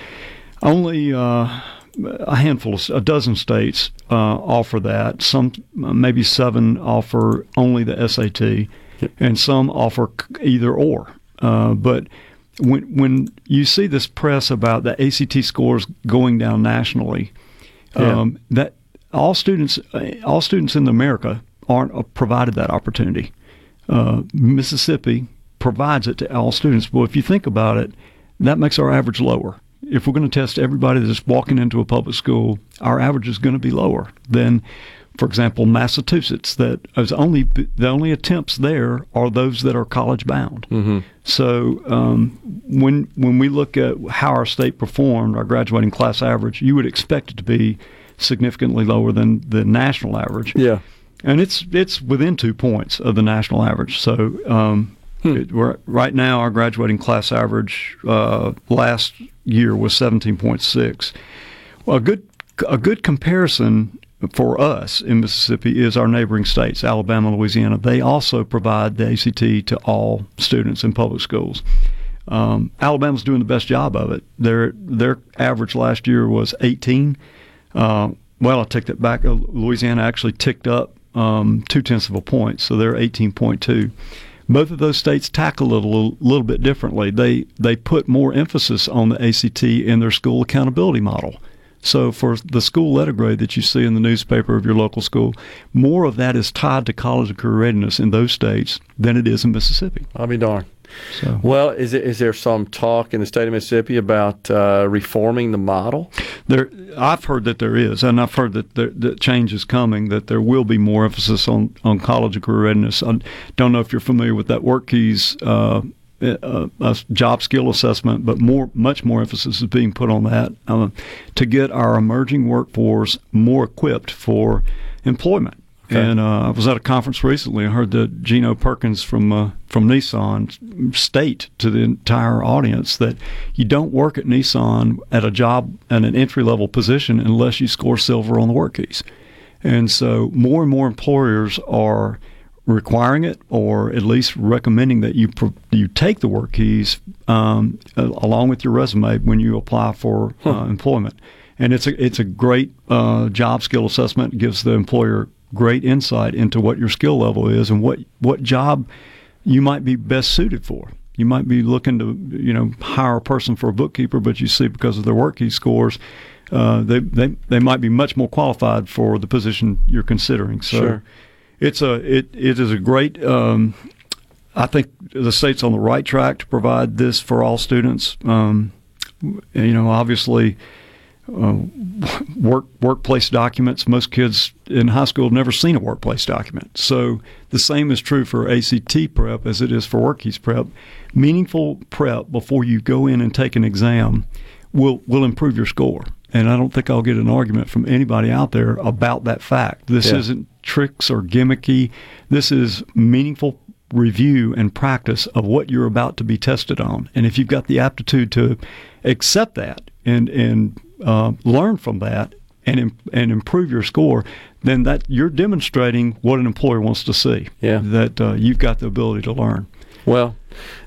only uh, a handful, of, a dozen states uh, offer that. Some, maybe seven, offer only the SAT, and some offer either or. Uh, but when when you see this press about the ACT scores going down nationally, Yeah. um, that all students, uh, all students in America aren't uh, provided that opportunity. Uh, Mississippi provides it to all students. Well, if you think about it, that makes our average lower. If we're going to test everybody that's walking into a public school, our average is going to be lower than, for example, Massachusetts. That is only the only attempts there are those that are college bound. Mm-hmm. So um, when when we look at how our state performed, our graduating class average, you would expect it to be significantly lower than the national average. Yeah. And it's it's within two points of the national average. So um, it, we're, right now, our graduating class average uh, last year was 17.6. Well, a good a good comparison for us in Mississippi is our neighboring states, Alabama, Louisiana. They also provide the ACT to all students in public schools. Um, Alabama's doing the best job of it. Their their average last year was 18. Uh, well, I take that back. Uh, Louisiana actually ticked up um, two tenths of a point, so they're 18.2. Both of those states tackle it a little, little bit differently. They they put more emphasis on the ACT in their school accountability model. So for the school letter grade that you see in the newspaper of your local school, more of that is tied to college and career readiness in those states than it is in Mississippi. I'll be darned. So. Well, is it, is there some talk in the state of Mississippi about uh, reforming the model? There, I've heard that there is, and I've heard that there, that change is coming. That there will be more emphasis on, on college and career readiness. I don't know if you're familiar with that WorkKeys uh, a, a, job skill assessment, but more, much more emphasis is being put on that uh, to get our emerging workforce more equipped for employment. Okay. And uh, I was at a conference recently. I heard that Gino Perkins from uh, from Nissan state to the entire audience that you don't work at Nissan at a job at an entry level position unless you score silver on the WorkKeys. And so more and more employers are requiring it or at least recommending that you you take the WorkKeys um, along with your resume when you apply for huh. uh, employment. And it's a it's a great uh, job skill assessment. It gives the employer great insight into what your skill level is and what what job you might be best suited for. You might be looking to you know hire a person for a bookkeeper, but you see because of their work key scores. Uh, they, they they might be much more qualified for the position you're considering. So sure it's a it, it is a great. Um, I think the state's on the right track to provide this for all students. Um, you know, obviously, uh, work workplace documents. Most kids in high school have never seen a workplace document. So the same is true for ACT prep as it is for WorkKeys prep. Meaningful prep before you go in and take an exam will will improve your score. And I don't think I'll get an argument from anybody out there about that fact. This yeah. isn't tricks or gimmicky. This is meaningful review and practice of what you're about to be tested on. And if you've got the aptitude to accept that and and uh, learn from that and and improve your score, then that you're demonstrating what an employer wants to see. Yeah, that uh, you've got the ability to learn. Well,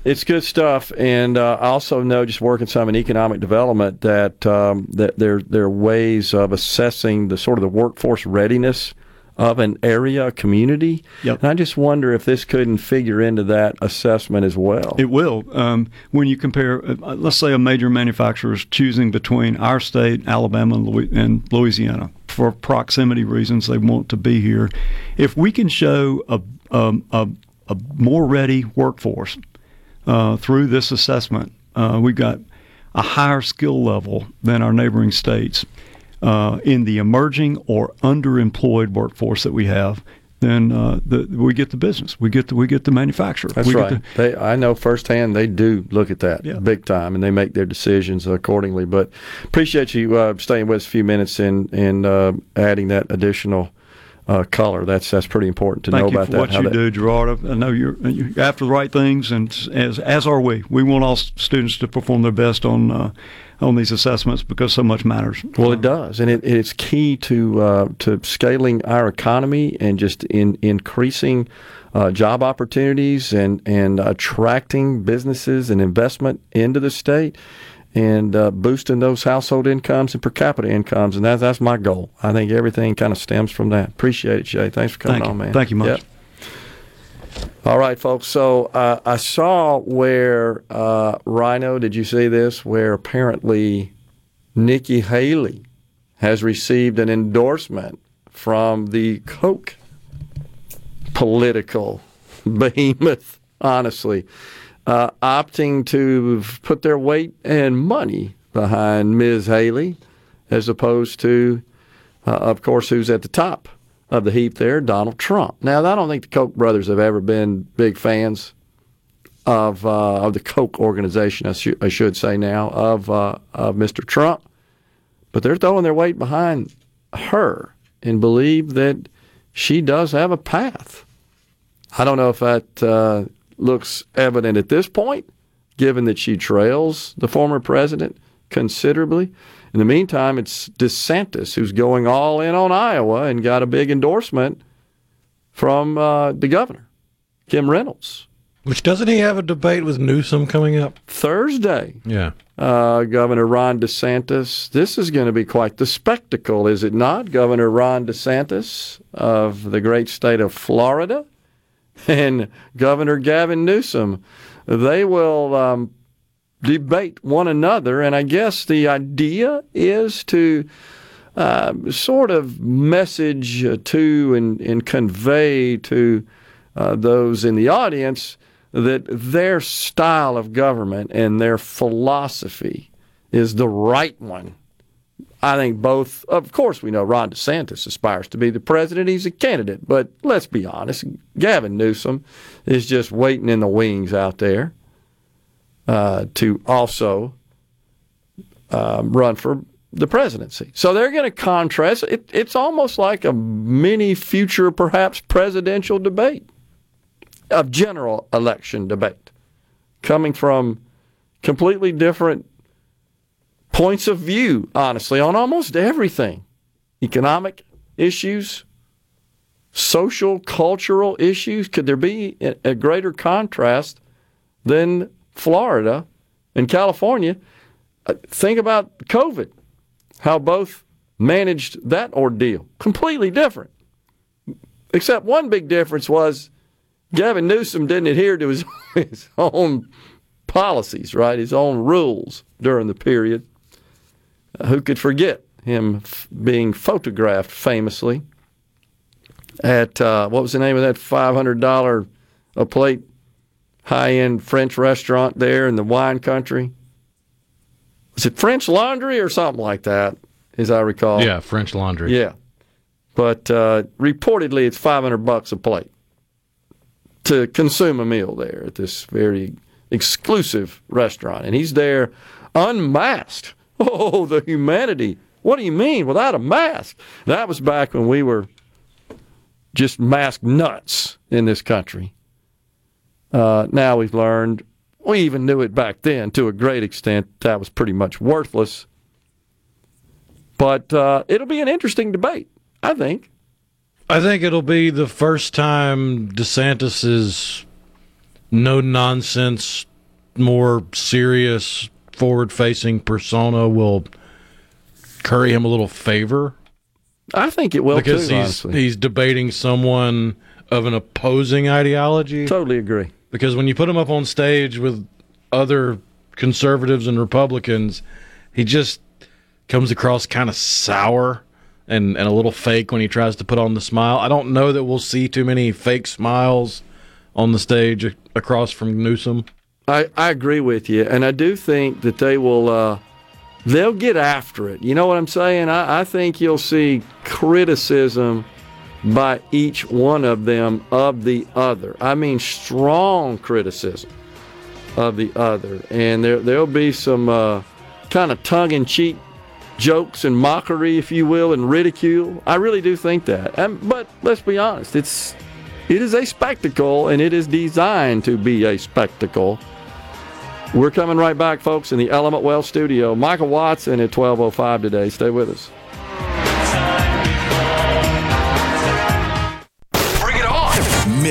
it's good stuff, and uh, I also know just working some in economic development that um, that there there are ways of assessing the sort of the workforce readiness of an area, a community. Yep. And I just wonder if this couldn't figure into that assessment as well. It will. Um, when you compare, uh, let's say a major manufacturer is choosing between our state, Alabama, and Louisiana for proximity reasons, they want to be here. If we can show a, um, a, a more ready workforce uh, through this assessment, uh, we've got a higher skill level than our neighboring states uh, in the emerging or underemployed workforce that we have, then uh, the, we get the business. We get the we get the manufacturer. That's we right. The, they, I know firsthand they do look at that yeah. big time, and they make their decisions accordingly. But appreciate you uh, staying with us a few minutes and and uh, adding that additional. Uh, color. That's that's pretty important to Thank know about that. What you that, do, Gerard. I know you're, you're, after the right things, and as as are we. We want all students to perform their best on uh, on these assessments because so much matters. Well, it does, and it, it's key to uh, to scaling our economy and just in increasing uh, job opportunities and and attracting businesses and investment into the state. And uh, boosting those household incomes and per capita incomes, and that's that's my goal. I think everything kind of stems from that. Appreciate it, Jay. Thanks for coming Thank on, man. Thank you much. Yep. All right, folks. So uh, I saw where uh, Rhino. Did you see this? Where apparently Nikki Haley has received an endorsement from the Koch political [LAUGHS] behemoth. Honestly, uh, opting to put their weight and money behind Ms. Haley, as opposed to, uh, of course, who's at the top of the heap there, Donald Trump. Now, I don't think the Koch brothers have ever been big fans of uh, of the Koch organization. I, sh- I should say now of uh, of Mr. Trump, but they're throwing their weight behind her and believe that she does have a path. I don't know if that uh, looks evident at this point, given that she trails the former president considerably. In the meantime, it's DeSantis who's going all in on Iowa and got a big endorsement from uh, the governor, Kim Reynolds. Which doesn't he have a debate with Newsom coming up Thursday? Yeah. Uh, Governor Ron DeSantis. This is going to be quite the spectacle, is it not? Governor Ron DeSantis of the great state of Florida [LAUGHS] and Governor Gavin Newsom. They will um, debate one another, and I guess the idea is to uh, sort of message to and, and convey to uh, those in the audience that their style of government and their philosophy is the right one. I think both, of course, we know Ron DeSantis aspires to be the president. He's a candidate. But let's be honest, Gavin Newsom is just waiting in the wings out there uh, to also um, run for the presidency. So they're going to contrast. It, it's almost like a mini future, perhaps, presidential debate of general election debate coming from completely different points of view, honestly, on almost everything economic issues, social, cultural issues. Could there be a greater contrast than Florida and California? Uh, think about COVID, how both managed that ordeal. Completely different. Except one big difference was Gavin Newsom didn't adhere to his, [LAUGHS] his own policies, right? His own rules during the period. Uh, who could forget him f- being photographed famously at uh, what was the name of that $500 a plate high end French restaurant there in the wine country? Was it French Laundry or something like that, as I recall? Yeah, French Laundry. Yeah. But uh, reportedly, it's 500 bucks a plate to consume a meal there at this very exclusive restaurant. And he's there unmasked. [LAUGHS] Oh, the humanity. What do you mean without a mask? That was back when we were just mask nuts in this country. Uh, now we've learned, we even knew it back then to a great extent, that was pretty much worthless. But uh, it'll be an interesting debate, I think. I think it'll be the first time DeSantis's no nonsense, more serious, forward facing persona will curry him a little favor. I think it will because too, he's honestly. he's debating someone of an opposing ideology. Totally agree. Because when you put him up on stage with other conservatives and Republicans, he just comes across kind of sour and, and a little fake when he tries to put on the smile. I don't know that we'll see too many fake smiles on the stage across from Newsom. I, I agree with you, and I do think that they will. Uh, they'll get after it. You know what I'm saying? I, I think you'll see criticism by each one of them of the other. I mean, strong criticism of the other, and there there'll be some uh, kind of tongue-in-cheek jokes and mockery, if you will, and ridicule. I really do think that. But let's be honest, it's it is a spectacle, and it is designed to be a spectacle. We're coming right back, folks, in the Element Wealth studio. Michael Watson at 12:05 today. Stay with us.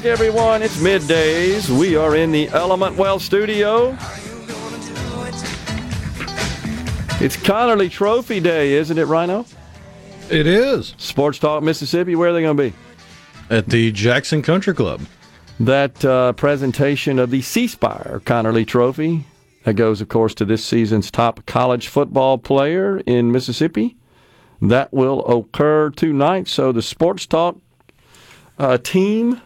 Back, everyone. It's middays. We are in the Element Wealth studio. It's Conerly Trophy Day, isn't it, Rhino? It is. Sports Talk Mississippi. Where are they going to be? At the Jackson Country Club. That uh, presentation of the C Spire Conerly Trophy that goes, of course, to this season's top college football player in Mississippi. That will occur tonight. So the Sports Talk uh, team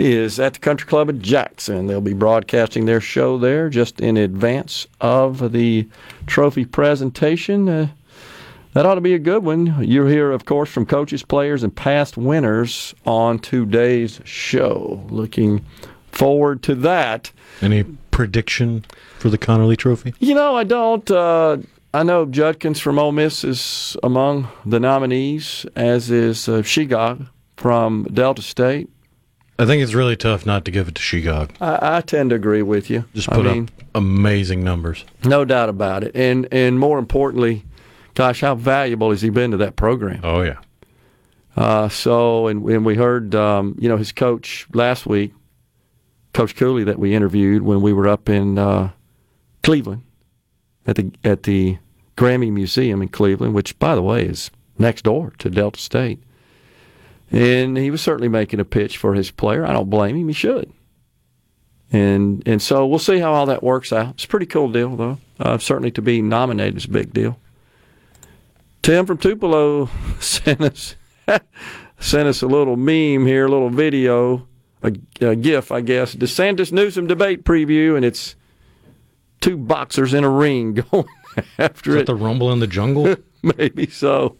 is at the Country Club in Jackson. They'll be broadcasting their show there just in advance of the trophy presentation. Uh, that ought to be a good one. You'll hear, of course, from coaches, players, and past winners on today's show. Looking forward to that. Any prediction for the Conerly Trophy? You know, I don't. Uh, I know Judkins from Ole Miss is among the nominees, as is uh, Shegog from Delta State. I think it's really tough not to give it to Shegog. I, I tend to agree with you. Just put I mean, up amazing numbers. No doubt about it. And and more importantly, gosh, how valuable has he been to that program? Oh yeah. Uh, so and, and we heard um, you know his coach last week, Coach Cooley that we interviewed when we were up in uh, Cleveland at the at the Grammy Museum in Cleveland, which by the way is next door to Delta State. And he was certainly making a pitch for his player. I don't blame him. He should. And and so we'll see how all that works out. It's a pretty cool deal, though. Uh, certainly to be nominated is a big deal. Tim from Tupelo [LAUGHS] sent us [LAUGHS] sent us a little meme here, a little video, a, a GIF, I guess. DeSantis Newsom debate preview, and it's two boxers in a ring [LAUGHS] going after Is it. that the rumble in the jungle? Maybe so.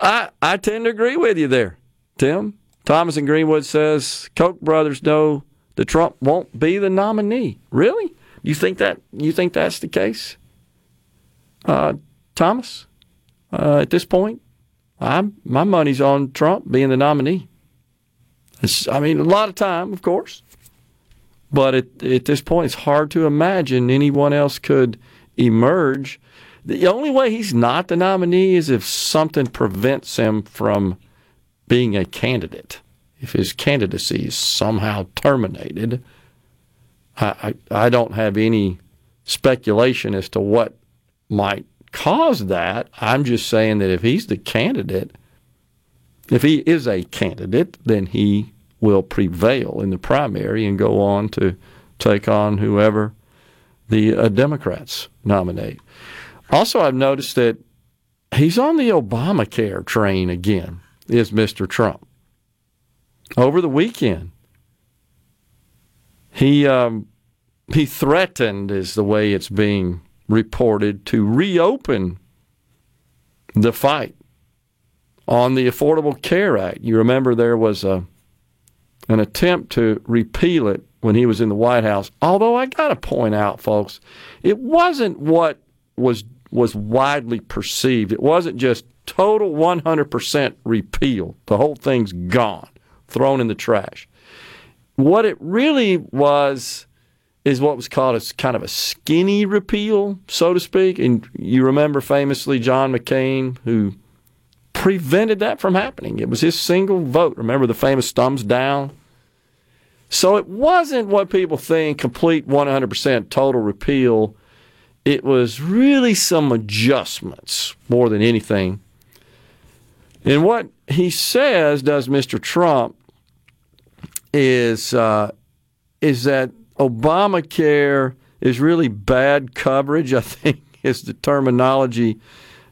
I I tend to agree with you there, Tim. Thomas and Greenwood says Koch brothers know that Trump won't be the nominee. Really? You think that you think that's the case? Uh, Thomas, uh, at this point, I'm my money's on Trump being the nominee. It's, I mean, a lot of time, of course, but at, at this point, it's hard to imagine anyone else could emerge. The only way he's not the nominee is if something prevents him from being a candidate. If his candidacy is somehow terminated, I, I, I don't have any speculation as to what might cause that. I'm just saying that if he's the candidate, if he is a candidate, then he will prevail in the primary and go on to take on whoever the uh, Democrats nominate. Also, I've noticed that he's on the Obamacare train again, is Mr. Trump. Over the weekend, he um, he threatened, is the way it's being reported, to reopen the fight on the Affordable Care Act. You remember there was a an attempt to repeal it when he was in the White House. Although I got to point out, folks, it wasn't what was was widely perceived. It wasn't just total 100% repeal. The whole thing's gone, thrown in the trash. What it really was is what was called a kind of a skinny repeal, so to speak. And you remember famously John McCain, who prevented that from happening. It was his single vote. Remember the famous thumbs down? So it wasn't what people think complete 100% total repeal. It was really some adjustments more than anything. And what he says, does Mr. Trump, is uh, is that Obamacare is really bad coverage. I think [LAUGHS] is the terminology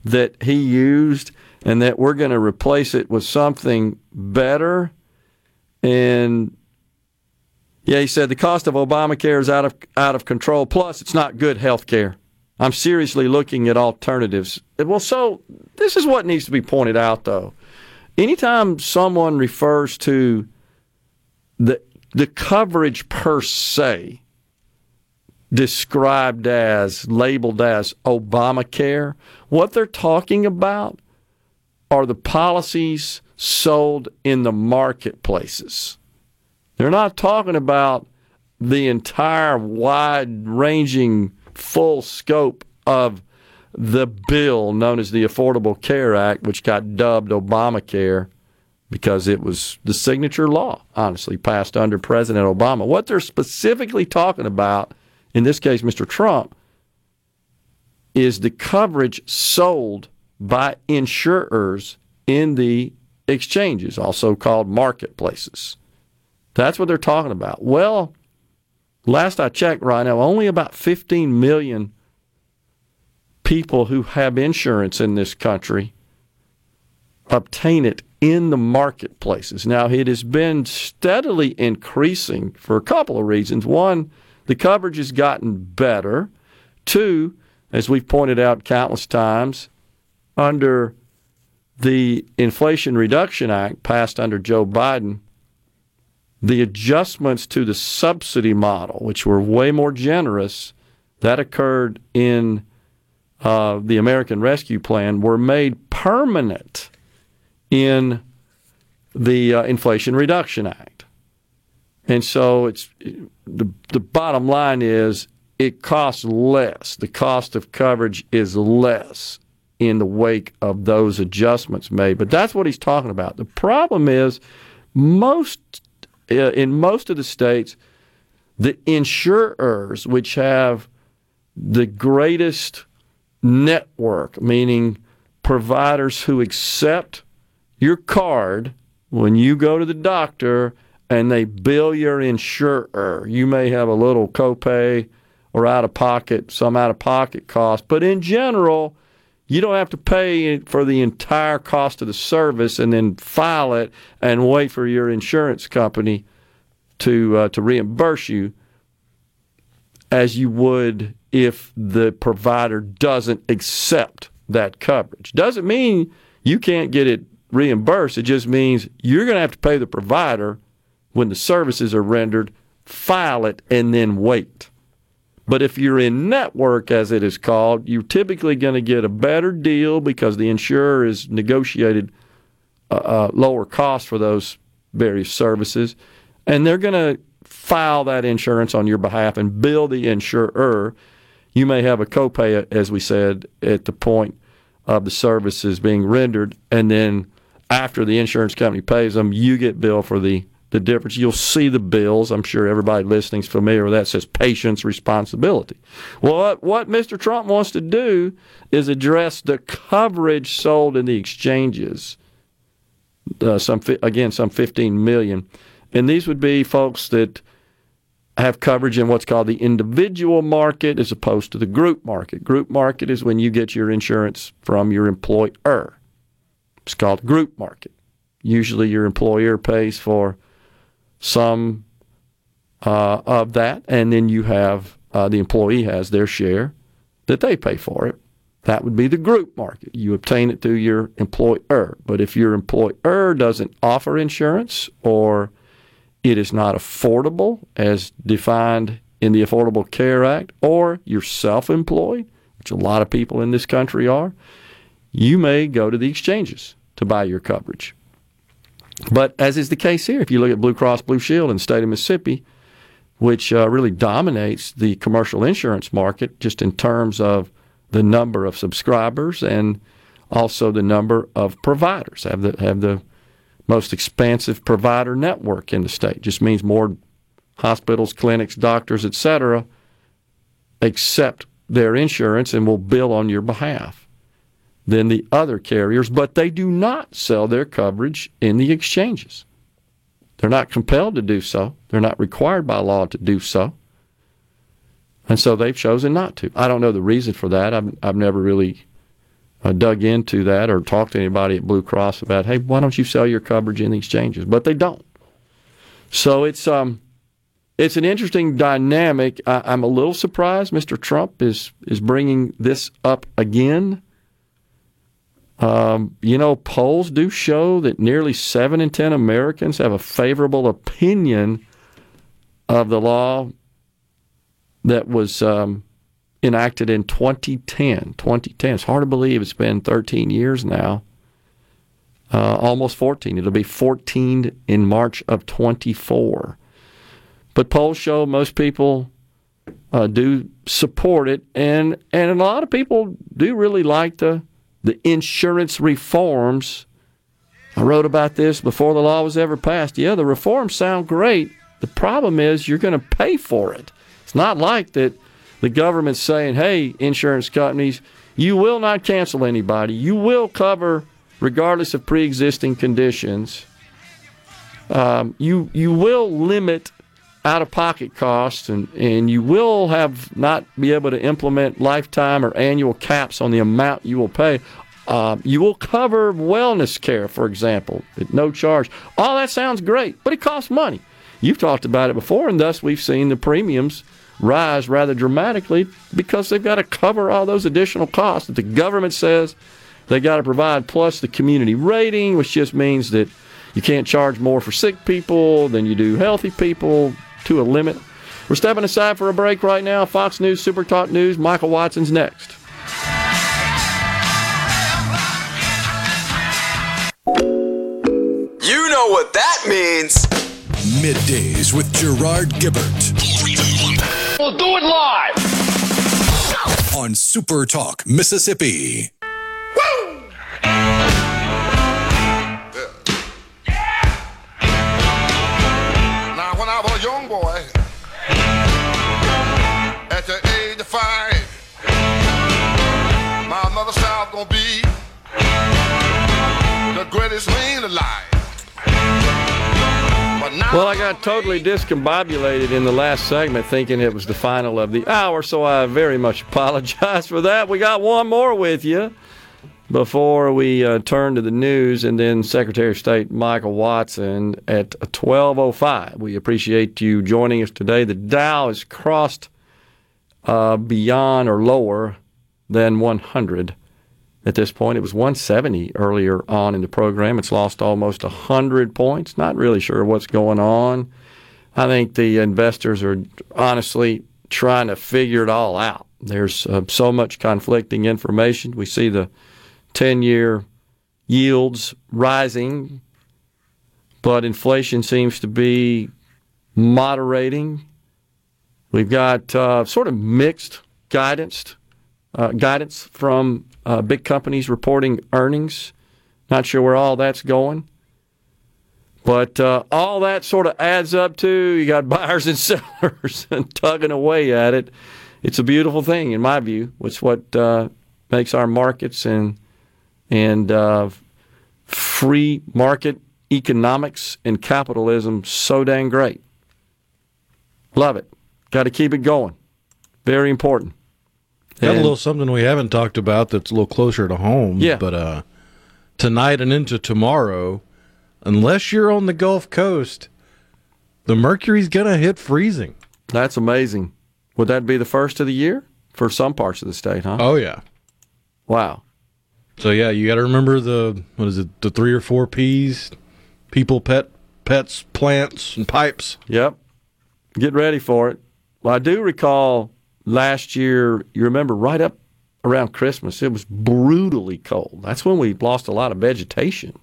that he used, and that we're going to replace it with something better. And yeah, he said the cost of Obamacare is out of out of control. Plus, it's not good health care. I'm seriously looking at alternatives. Well, so this is what needs to be pointed out, though. Anytime someone refers to the the coverage per se described as labeled as Obamacare, what they're talking about are the policies sold in the marketplaces. They're not talking about the entire wide ranging full scope of the bill known as the Affordable Care Act, which got dubbed Obamacare because it was the signature law, honestly, passed under President Obama. What they're specifically talking about, in this case, Mr. Trump, is the coverage sold by insurers in the exchanges, also called marketplaces. That's what they're talking about. Well, last I checked, right now, only about 15 million people who have insurance in this country obtain it in the marketplaces. Now, it has been steadily increasing for a couple of reasons. One, the coverage has gotten better. Two, as we've pointed out countless times, under the Inflation Reduction Act passed under Joe Biden, the adjustments to the subsidy model, which were way more generous, that occurred in uh, the American Rescue Plan, were made permanent in the uh, Inflation Reduction Act. And so it's the, the bottom line is it costs less. The cost of coverage is less in the wake of those adjustments made. But that's what he's talking about. The problem is most Uh, in most of the states, the insurers, which have the greatest network, meaning providers who accept your card when you go to the doctor and they bill your insurer. You may have a little copay or out of pocket, some out of pocket cost, but in general, you don't have to pay for the entire cost of the service and then file it and wait for your insurance company to uh, to reimburse you as you would if the provider doesn't accept that coverage. Doesn't mean you can't get it reimbursed. It just means you're going to have to pay the provider when the services are rendered, file it, and then wait. But if you're in network, as it is called, you're typically going to get a better deal because the insurer has negotiated a, lower cost for those various services, and they're going to file that insurance on your behalf and bill the insurer. You may have a copay, as we said, at the point of the services being rendered, and then after the insurance company pays them, you get billed for the the difference. You'll see the bills. I'm sure everybody listening is familiar with that. It says patient's responsibility. Well, what, what Mr. Trump wants to do is address the coverage sold in the exchanges. Uh, some again, some 15 million, and these would be folks that have coverage in what's called the individual market as opposed to the group market. Group market is when you get your insurance from your employer. It's called group market. Usually, your employer pays for some uh, of that, and then you have uh, the employee has their share that they pay for it. That would be the group market. You obtain it through your employer. But if your employer doesn't offer insurance or it is not affordable as defined in the Affordable Care Act, or you're self employed, which a lot of people in this country are, you may go to the exchanges to buy your coverage. But as is the case here, if you look at Blue Cross Blue Shield in the state of Mississippi, which uh, really dominates the commercial insurance market just in terms of the number of subscribers and also the number of providers have the have the most expansive provider network in the state. Just means more hospitals, clinics, doctors, etc. accept their insurance and will bill on your behalf than the other carriers, but they do not sell their coverage in the exchanges. They're not compelled to do so. They're not required by law to do so. And so they've chosen not to. I don't know the reason for that. I've, I've never really uh, dug into that or talked to anybody at Blue Cross about, hey, why don't you sell your coverage in the exchanges? But they don't. So it's um, it's an interesting dynamic. I, I'm a little surprised Mr. Trump is is bringing this up again. Um, you know, polls do show that nearly seven in 10 Americans have a favorable opinion of the law that was um, enacted in 2010. 2010. It's hard to believe it's been 13 years now. Uh, almost 14. It'll be 14 in March of 24. But polls show most people uh, do support it, and and a lot of people do really like the the insurance reforms. I wrote about this before the law was ever passed. Yeah, the reforms sound great. The problem is you're going to pay for it. It's not like that the government's saying, hey, insurance companies, you will not cancel anybody. You will cover regardless of pre existing conditions. Um, you, you will limit out of pocket costs and, and you will have not be able to implement lifetime or annual caps on the amount you will pay. Uh, you will cover wellness care, for example, at no charge. All that sounds great, but it costs money. You've talked about it before, and thus we've seen the premiums rise rather dramatically because they've got to cover all those additional costs that the government says they got to provide, plus the community rating, which just means that you can't charge more for sick people than you do healthy people to a limit. We're stepping aside for a break right now. Fox News, Super Talk News, Michael Watson's next. You know what that means. Middays with Gerard Gibert We'll do it live. on Super Talk, Mississippi. Now, Well, I got totally discombobulated in the last segment thinking it was the final of the hour, so I very much apologize for that. We got one more with you before we uh, turn to the news, and then Secretary of State Michael Watson at 12.05. We appreciate you joining us today. The Dow has crossed uh, beyond or lower than 100 at this point. It was 170 earlier on in the program. It's lost almost 100 points. Not really sure what's going on. I think the investors are honestly trying to figure it all out. There's uh, so much conflicting information. We see the 10 year yields rising, but inflation seems to be moderating. We've got uh, sort of mixed guidance, uh, guidance from uh, big companies reporting earnings. Not sure where all that's going. But uh, all that sort of adds up to you got [LAUGHS] buyers and sellers and [LAUGHS] tugging away at it. It's a beautiful thing, in my view. It's what uh, makes our markets and and uh, free market economics and capitalism so dang great. Love it. Got to keep it going. Very important. Got a little something we haven't talked about that's a little closer to home. Yeah. But uh, tonight and into tomorrow, unless you're on the Gulf Coast, the mercury's gonna hit freezing. That's amazing. Would that be the first of the year for some parts of the state, huh? Oh yeah. Wow. So yeah, you got to remember the what is it? The three or four P's: people, pet, pets, plants, and pipes. Yep. Get ready for it. Well, I do recall last year, you remember right up around Christmas, it was brutally cold. That's when we lost a lot of vegetation.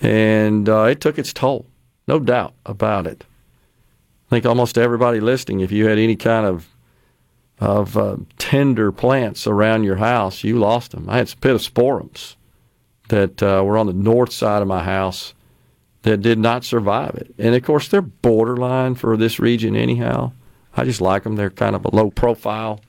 And uh, it took its toll, no doubt about it. I think almost everybody listening, if you had any kind of of uh, tender plants around your house, you lost them. I had some pittosporums that uh, were on the north side of my house that did not survive it. And of course, they're borderline for this region anyhow. I just like them. They're kind of a low profile.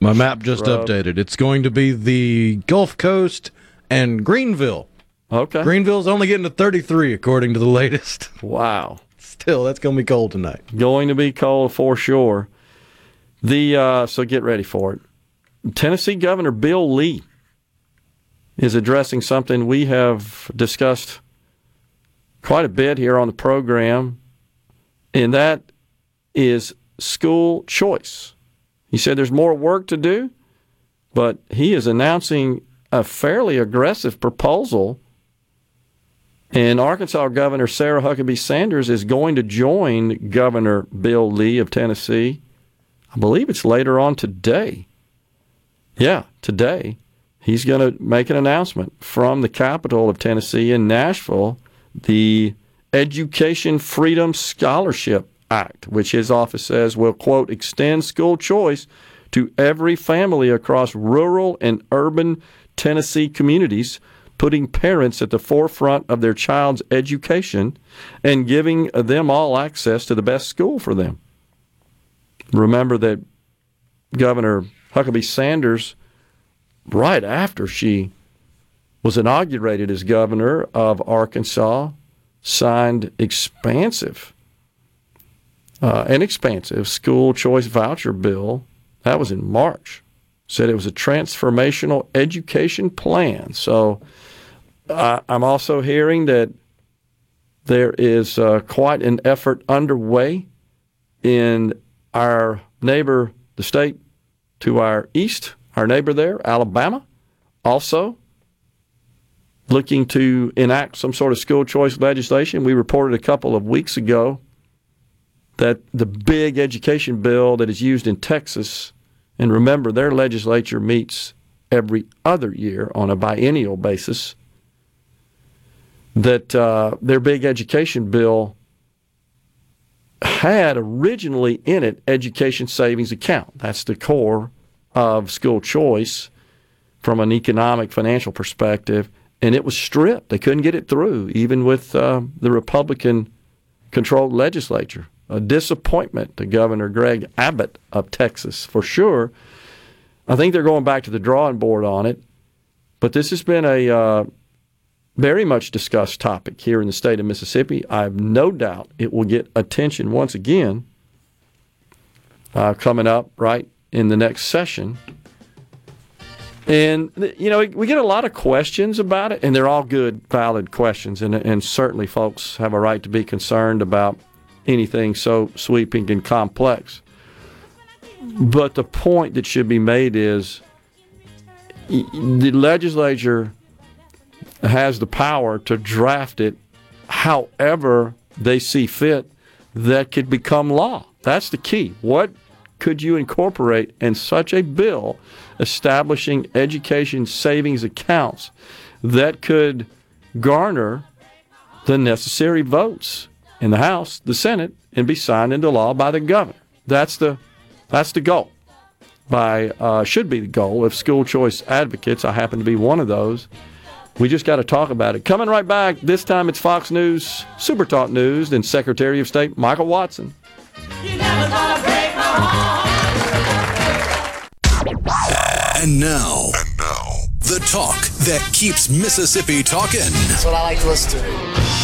My map just updated. It's going to be the Gulf Coast and Greenville. Okay. Greenville's only getting to 33 according to the latest. [LAUGHS] Wow. Still, that's going to be cold tonight. Going to be cold for sure. The uh, so get ready for it. Tennessee Governor Bill Lee is addressing something we have discussed quite a bit here on the program, and that is school choice. He said there's more work to do, but he is announcing a fairly aggressive proposal. And Arkansas Governor Sarah Huckabee Sanders is going to join Governor Bill Lee of Tennessee. I believe it's later on today. Yeah, today. He's going to make an announcement from the capital of Tennessee in Nashville, the Education Freedom Scholarship Act, which his office says will, quote, extend school choice to every family across rural and urban Tennessee communities, putting parents at the forefront of their child's education and giving them all access to the best school for them. Remember that Governor Huckabee Sanders, right after she was inaugurated as governor of Arkansas, signed expansive, uh, an expansive school choice voucher bill. That was in March said it was a transformational education plan. So I'm also hearing that there is uh, quite an effort underway in our neighbor, the state to our east, our neighbor there, Alabama, also looking to enact some sort of school choice legislation. We reported a couple of weeks ago that the big education bill that is used in Texas, and remember, their legislature meets every other year on a biennial basis, that uh, their big education bill had originally in it education savings account. That's the core of school choice from an economic financial perspective, and it was stripped. They couldn't get it through, even with uh, the Republican controlled legislature. A disappointment to Governor Greg Abbott of Texas, for sure. I think they're going back to the drawing board on it, but this has been a uh, very much discussed topic here in the state of Mississippi. I have no doubt it will get attention once again uh, coming up right in the next session. And, you know, we get a lot of questions about it, and they're all good, valid questions. And, and certainly folks have a right to be concerned about anything so sweeping and complex. But the point that should be made is the legislature has the power to draft it however they see fit that could become law. That's the key. What could you incorporate in such a bill establishing education savings accounts that could garner the necessary votes in the House, the Senate, and be signed into law by the governor? That's the that's the goal. By uh, should be the goal of school choice advocates. I happen to be one of those. We just got to talk about it. Coming right back. This time it's Fox News, Super Talk News, and Secretary of State Michael Watson. And now, and now, the talk that keeps Mississippi talking. That's what I like to listen to.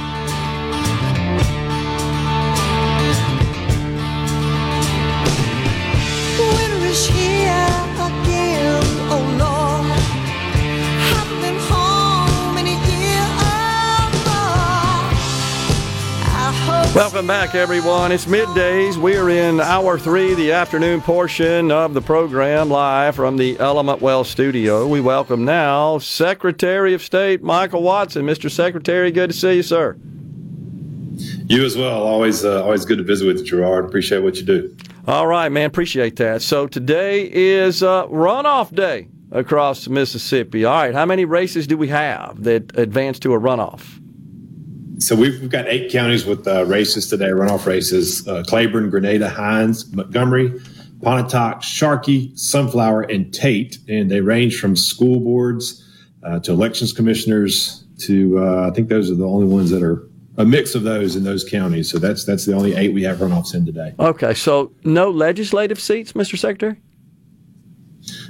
Welcome back, everyone. It's middays. We are in hour three, the afternoon portion of the program, live from the Element Wealth studio. We welcome now Secretary of State Michael Watson. Mr. Secretary, good to see you, sir. You as well. Always, uh, always good to visit with you, Gerard. Appreciate what you do. All right, man. Appreciate that. So today is uh, runoff day across Mississippi. All right, how many races do we have that advance to a runoff? So we've, we've got eight counties with uh, races today, runoff races: uh, Claiborne, Grenada, Hinds, Montgomery, Pontotoc, Sharkey, Sunflower, and Tate, and they range from school boards uh, to elections commissioners to uh, I think those are the only ones that are a mix of those in those counties. So that's that's the only eight we have runoffs in today. Okay, so no legislative seats, Mr. Secretary.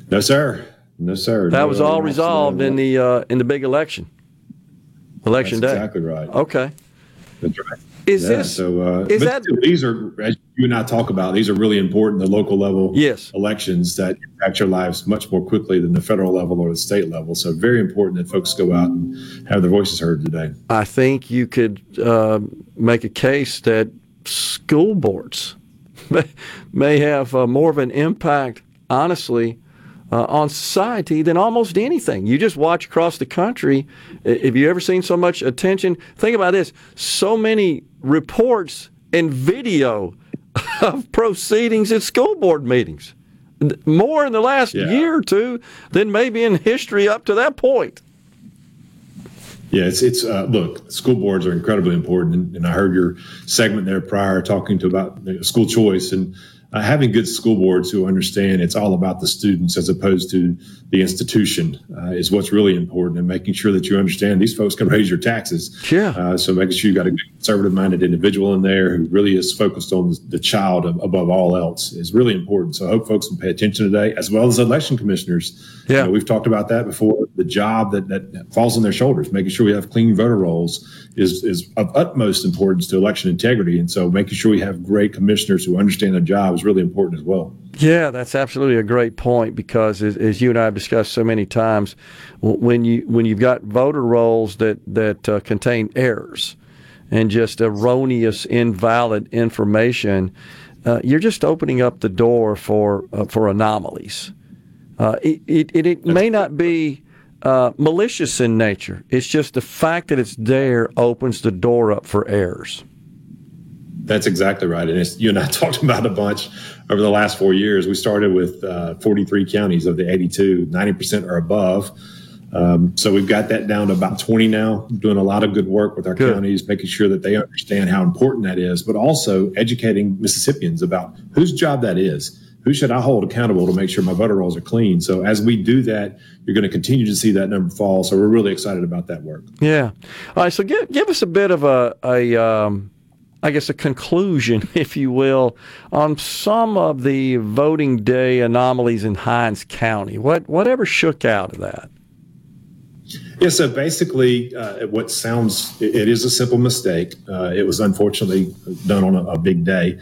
No, sir. No, sir. That no was all resolved in the uh, in the big election. Election That's day. Exactly right. Okay. That's right. Is yeah, this so? Uh, is that still, these are as you and I talk about? These are really important. The local level yes. elections that impact your lives much more quickly than the federal level or the state level. So very important that folks go out and have their voices heard today. I think you could uh, make a case that school boards may, [LAUGHS] may have uh, more of an impact, honestly, uh, on society than almost anything. You just watch across the country. Have you ever seen so much attention? Think about this so many reports and video [LAUGHS] of proceedings at school board meetings. More in the last Yeah. year or two than maybe in history up to that point. Yeah, it's it's uh, look, school boards are incredibly important, and, and I heard your segment there prior talking to about school choice, and uh, having good school boards who understand it's all about the students as opposed to the institution uh, is what's really important and making sure that you understand these folks can raise your taxes. Yeah. Uh, so making sure you've got a conservative minded individual in there who really is focused on the child above all else is really important. So I hope folks will pay attention today, as well as election commissioners. Yeah. You know, we've talked about that before. The job that, that falls on their shoulders, making sure we have clean voter rolls is, is of utmost importance to election integrity. And so making sure we have great commissioners who understand their job really important as well. Yeah, that's absolutely a great point because, as, as you and I have discussed so many times, when you when you've got voter rolls that that uh, contain errors and just erroneous, invalid information, uh, you're just opening up the door for uh, for anomalies. Uh, it, it, it may not be uh, malicious in nature. It's just the fact that it's there opens the door up for errors. That's exactly right. And you and I [LAUGHS] talked about a bunch over the last four years. We started with uh, 43 counties of the 82, 90% or above. Um, so we've got that down to about 20 now, doing a lot of good work with our good. counties, making sure that they understand how important that is, but also educating Mississippians about whose job that is. Who should I hold accountable to make sure my voter rolls are clean? So as we do that, you're going to continue to see that number fall. So we're really excited about that work. Yeah. All right. So give, give us a bit of a, a um, I guess, a conclusion, [LAUGHS] if you will, on some of the voting day anomalies in Hinds County. What whatever shook out of that? Yeah, so basically, uh, what sounds it is a simple mistake. Uh, it was unfortunately done on a, a big day.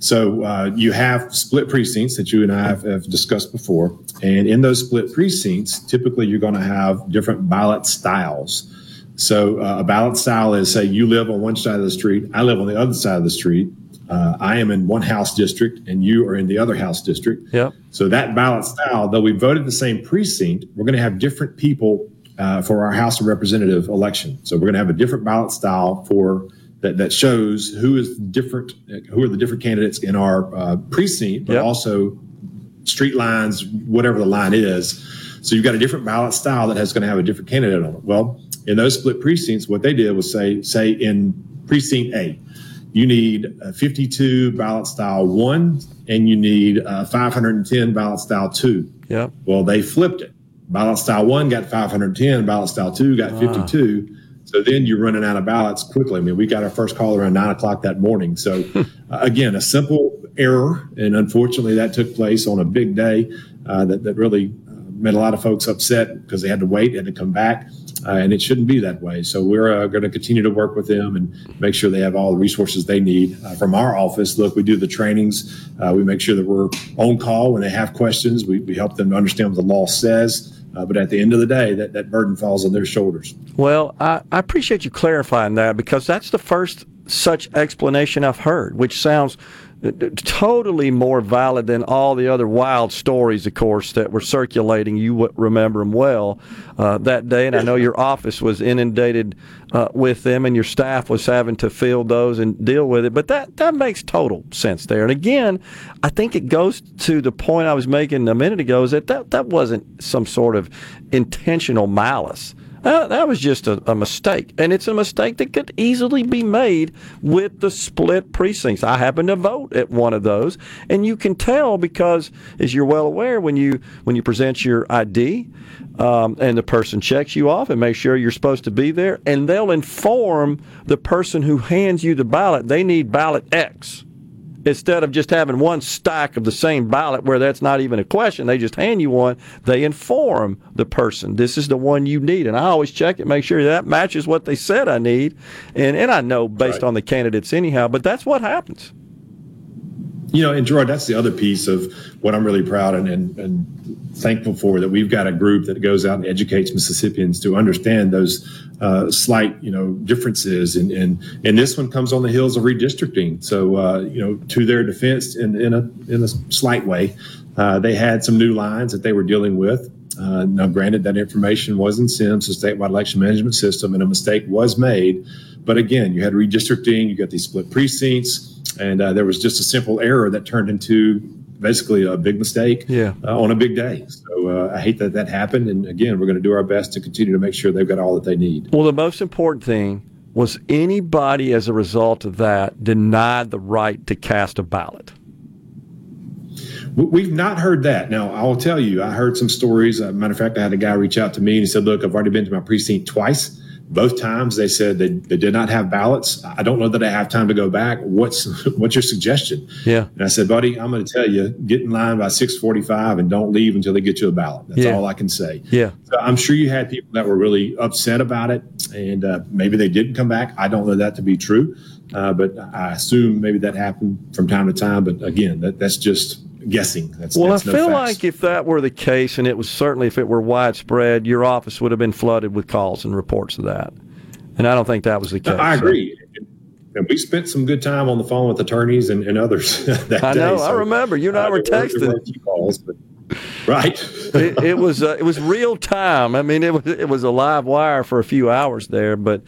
So uh, you have split precincts that you and I have, have discussed before, and in those split precincts, typically you're going to have different ballot styles. So uh, a ballot style is say you live on one side of the street, I live on the other side of the street. Uh, I am in one house district and you are in the other house district. Yep. So that ballot style, though we voted the same precinct, we're going to have different people uh, for our House of Representative election. So we're going to have a different ballot style for that, that shows who is different, who are the different candidates in our uh, precinct, but Yep. also street lines, whatever the line is. So you've got a different ballot style that has going to have a different candidate on it. Well, in those split precincts, what they did was say, say in precinct A, you need uh, 52 ballot style one, and you need uh, 510 ballot style two. Yep. Well, they flipped it. Ballot style one got 510, ballot style two got Ah. 52. So then you're running out of ballots quickly. I mean, we got our first call around nine o'clock that morning. So [LAUGHS] uh, again, a simple error, and unfortunately, that took place on a big day uh, that that really uh, made a lot of folks upset because they had to wait, had to come back, uh, and it shouldn't be that way. So we're uh, going to continue to work with them and make sure they have all the resources they need uh, from our office. Look, we do the trainings. Uh, we make sure that we're on call when they have questions. We, we help them to understand what the law says. Uh, but at the end of the day, that, that burden falls on their shoulders. Well, I, I appreciate you clarifying that because that's the first such explanation I've heard, which sounds totally more valid than all the other wild stories, of course, that were circulating. You remember them well uh, that day, and I know your office was inundated uh, with them, and your staff was having to field those and deal with it. But that that makes total sense there. And again, I think it goes to the point I was making a minute ago: is that that, that wasn't some sort of intentional malice. Uh, that was just a, a mistake, and it's a mistake that could easily be made with the split precincts. I happen to vote at one of those, and you can tell because, as you're well aware, when you when you present your ID, um, and the person checks you off and makes sure you're supposed to be there, and they'll inform the person who hands you the ballot they need ballot X instead of just having one stack of the same ballot where that's not even a question, they just hand you one. They inform the person this is the one you need, and I always check it, make sure that matches what they said I need, and and I know based on the candidates anyhow. But that's what happens. You know, and Gerard, that's the other piece of what I'm really proud and, and, and thankful for that we've got a group that goes out and educates Mississippians to understand those uh, slight, you know, differences. And, and and this one comes on the heels of redistricting. So, uh, you know, to their defense, in, in a in a slight way, uh, they had some new lines that they were dealing with. Uh, now, granted, that information was in SEMS, the statewide election management system, and a mistake was made. But again, you had redistricting, you got these split precincts, and uh, there was just a simple error that turned into basically a big mistake Yeah. uh, on a big day. So uh, I hate that that happened. And again, we're going to do our best to continue to make sure they've got all that they need. Well, the most important thing was anybody as a result of that denied the right to cast a ballot. We've not heard that. Now, I'll tell you, I heard some stories. Uh, matter of fact, I had a guy reach out to me and he said, Look, I've already been to my precinct twice. Both times they said they, they did not have ballots. I don't know that I have time to go back. What's [LAUGHS] what's your suggestion? Yeah. And I said, buddy, I'm going to tell you, get in line by 645 and don't leave until they get you a ballot. That's Yeah. all I can say. Yeah. So I'm sure you had people that were really upset about it, and uh, maybe they didn't come back. I don't know that to be true, uh, but I assume maybe that happened from time to time. But again, that, that's just guessing. That's Well, that's I no feel facts. like if that were the case, and it was certainly if it were widespread, your office would have been flooded with calls and reports of that. And I don't think that was the case. I agree. And we spent some good time on the phone with attorneys and, and others [LAUGHS] that I day. know. I remember. You and I uh, were texting. calls, but, right. it, it was uh, it was real time. I mean, it was it was a live wire for a few hours there. But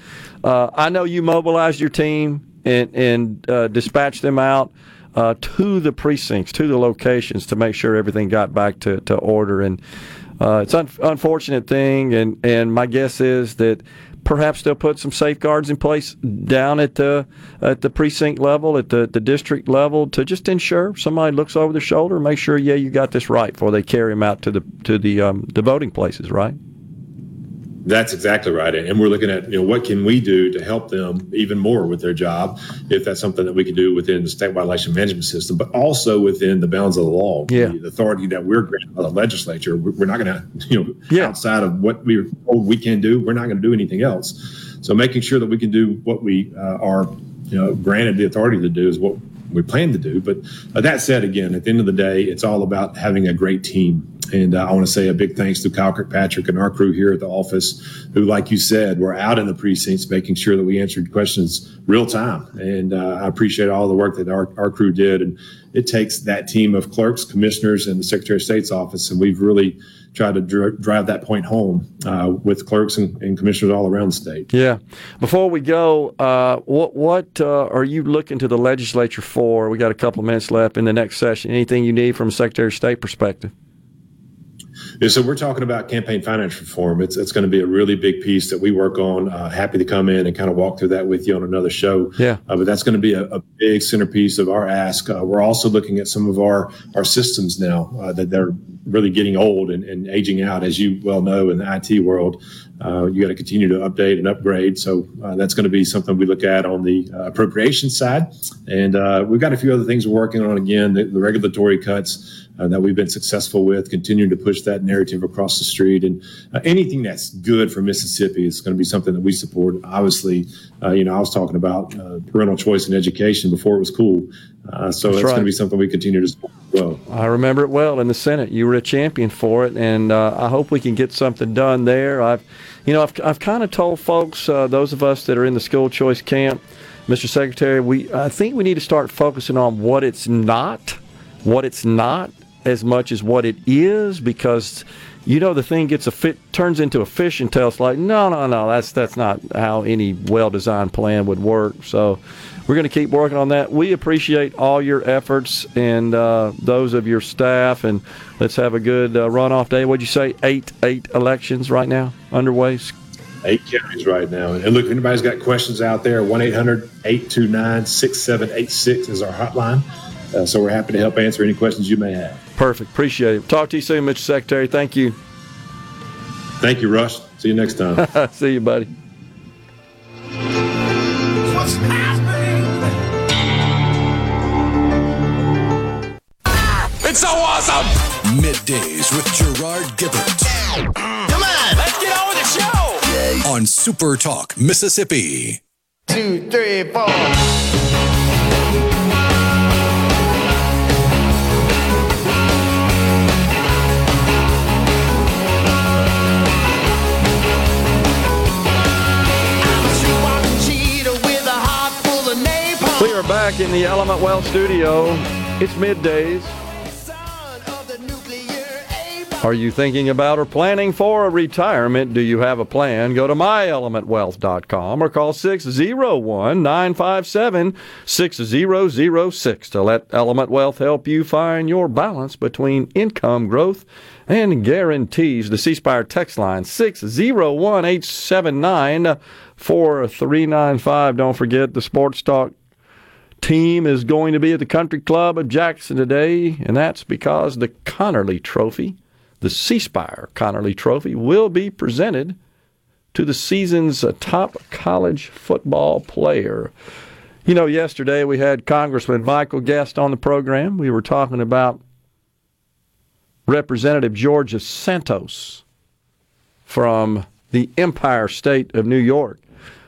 uh, I know you mobilized your team and and uh, dispatched them out uh, to the precincts, to the locations, to make sure everything got back to, to order. And uh, it's an unfortunate thing. And and my guess is that. Perhaps they'll put some safeguards in place down at the at the precinct level, at the, the district level, to just ensure somebody looks over their shoulder, and make sure, yeah, you got this right before they carry them out to the to the um, the voting places, right? That's exactly right. And we're looking at, you know, what can we do to help them even more with their job, if that's something that we can do within the statewide election management system, but also within the bounds of the law. Yeah. The authority that we're granted by the legislature. We're not going to, you know, outside of what we're told we can do, we're not going to do anything else. So making sure that we can do what we uh, are, you know, granted the authority to do is what we plan to do. But uh, that said, again, at the end of the day, it's all about having a great team. And uh, I want to say a big thanks to Kyle Kirkpatrick and our crew here at the office, who, like you said, were out in the precincts making sure that we answered questions real time. And uh, I appreciate all the work that our, our crew did. And it takes that team of clerks, commissioners, and the Secretary of State's office. And we've really tried to dri- drive that point home uh, with clerks and, and commissioners all around the state. Yeah. Before we go, uh, what what uh, are you looking to the legislature for? We got a couple of minutes left in the next session. Anything you need from Secretary of State perspective? So we're talking about campaign finance reform. It's it's going to be a really big piece that we work on. Uh, happy to come in and kind of walk through that with you on another show. Yeah. Uh, but that's going to be a, a big centerpiece of our ask. Uh, we're also looking at some of our our systems now uh, that they're really getting old and, and aging out, as you well know in the IT world. Uh, you got to continue to update and upgrade. So uh, that's going to be something we look at on the uh, appropriation side. And uh, we've got a few other things we're working on. Again, the, the regulatory cuts uh, that we've been successful with, continuing to push that narrative across the street. And uh, anything that's good for Mississippi is going to be something that we support. Obviously, uh, you know, I was talking about uh, parental choice in education before it was cool. Uh, so That's that's, right. going to be something we continue to support well. I remember it well in the Senate. You were a champion for it, and uh, I hope we can get something done there. I've, you know, I've, I've kind of told folks, uh, those of us that are in the school choice camp, Mr. Secretary, we I think we need to start focusing on what it's not, what it's not, as much as what it is, because you know the thing gets a fit turns into a fish and tails like no no no that's that's not how any well designed plan would work so we're going to keep working on that we appreciate all your efforts and uh, those of your staff and let's have a good uh, runoff day what'd you say eight eight elections right now underway Eight counties right now. And look, if anybody's got questions out there, 1 800 829 6786 is our hotline. Uh, so we're happy to help answer any questions you may have. perfect appreciate it talk to you soon mr secretary thank you Thank you, Rush. See you next time. [LAUGHS] see you buddy Middays with Gerard Gibert Come on, let's get on with the show! on Super Talk, Mississippi. Two, three, four. We are back in the Element Wealth studio. It's middays. Are you thinking about or planning for a retirement? Do you have a plan? Go to myelementwealth.com or call 601 957 6006 to let Element Wealth help you find your balance between income growth and guarantees. The C Spire text line 601 879 4395. Don't forget the Sports Talk team is going to be at the Country Club of Jackson today, and that's because the Conerly Trophy, the C Spire Conerly Trophy, will be presented to the season's top college football player. You know, yesterday we had Congressman Michael Guest on the program. We were talking about Representative George Santos from the Empire State of New York,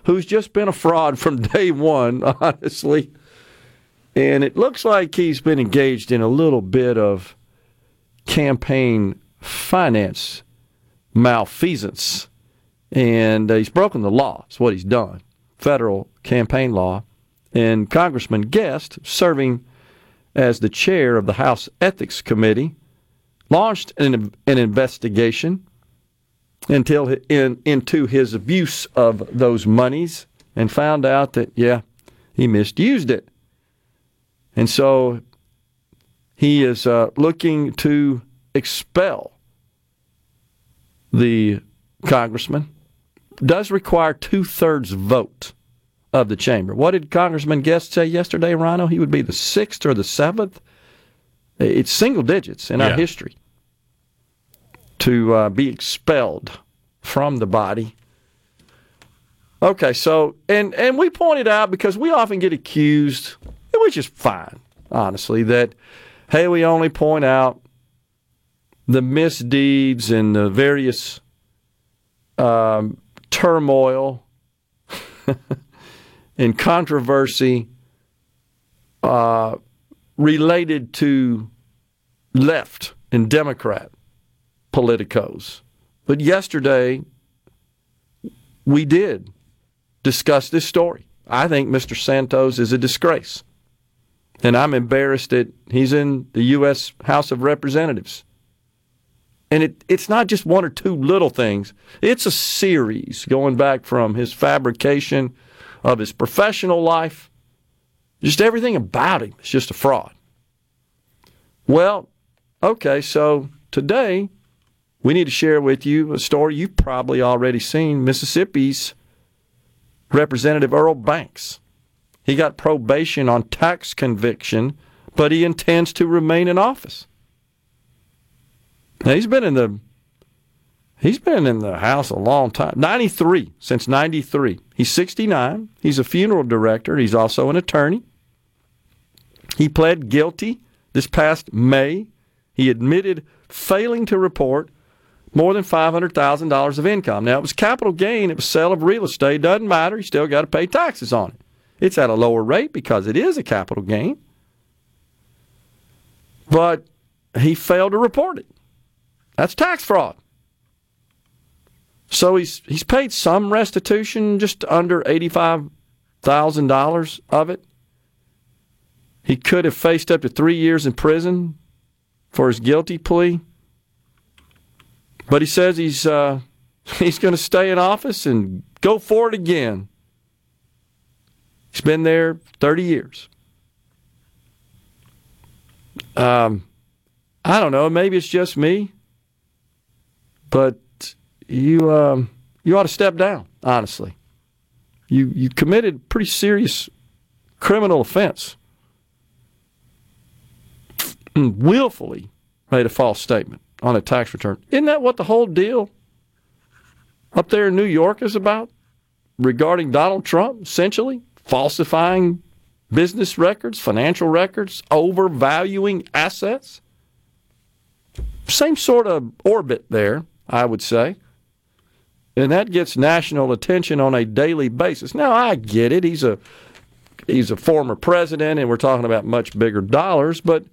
who's just been a fraud from day one, [LAUGHS] honestly. And it looks like he's been engaged in a little bit of campaign finance malfeasance. And uh, he's broken the law, is what he's done. Federal campaign law. And Congressman Guest, serving as the chair of the House Ethics Committee, launched an, an investigation until in, into his abuse of those monies and found out that yeah he misused it and so he is uh, looking to expel the congressman does require two-thirds vote of the chamber what did congressman guest say yesterday rhino he would be the sixth or the seventh it's single digits in yeah. our history to uh, be expelled from the body. Okay, so and and we pointed out because we often get accused, which is fine, honestly, that hey, we only point out the misdeeds and the various um, turmoil [LAUGHS] and controversy uh, related to left and Democrat politicos. But yesterday, we did discuss this story. I think Mr. Santos is a disgrace. And I'm embarrassed that he's in the U.S. House of Representatives. And it, it's not just one or two little things, it's a series going back from his fabrication of his professional life. Just everything about him is just a fraud. Well, okay, so today we need to share with you a story you've probably already seen Mississippi's Representative Earl Banks. He got probation on tax conviction, but he intends to remain in office. Now, he's been in the he's been in the house a long time. 93 since 93. He's 69. He's a funeral director. He's also an attorney. He pled guilty this past May. He admitted failing to report more than $500,000 of income. Now, it was capital gain, it was sale of real estate. Doesn't matter. You still got to pay taxes on it. It's at a lower rate because it is a capital gain. But he failed to report it. That's tax fraud. So he's he's paid some restitution, just under eighty-five thousand dollars of it. He could have faced up to three years in prison for his guilty plea. But he says he's uh, [LAUGHS] he's going to stay in office and go for it again. He's been there 30 years. Um, I don't know. Maybe it's just me, but you um, you ought to step down. Honestly, you you committed pretty serious criminal offense. Willfully made a false statement on a tax return. Isn't that what the whole deal up there in New York is about regarding Donald Trump, essentially? Falsifying business records, financial records, overvaluing assets? Same sort of orbit there, I would say. And that gets national attention on a daily basis. Now I get it. He's a he's a former president and we're talking about much bigger dollars, but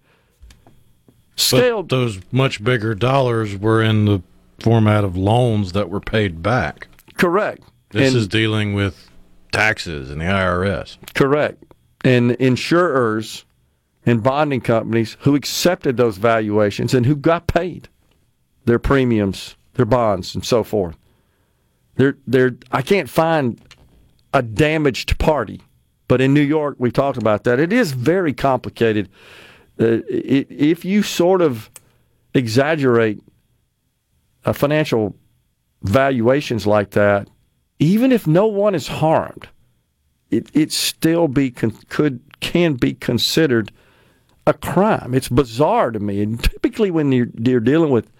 scaled. But those much bigger dollars were in the format of loans that were paid back. Correct. This and, is dealing with taxes and the IRS. Correct. And insurers and bonding companies who accepted those valuations and who got paid their premiums, their bonds, and so forth. They're, they're, I can't find a damaged party, but in New York, we've talked about that. It is very complicated uh, if you sort of exaggerate uh, financial valuations like that, even if no one is harmed, it it still be con- could can be considered a crime. It's bizarre to me. And typically, when you're, you're dealing with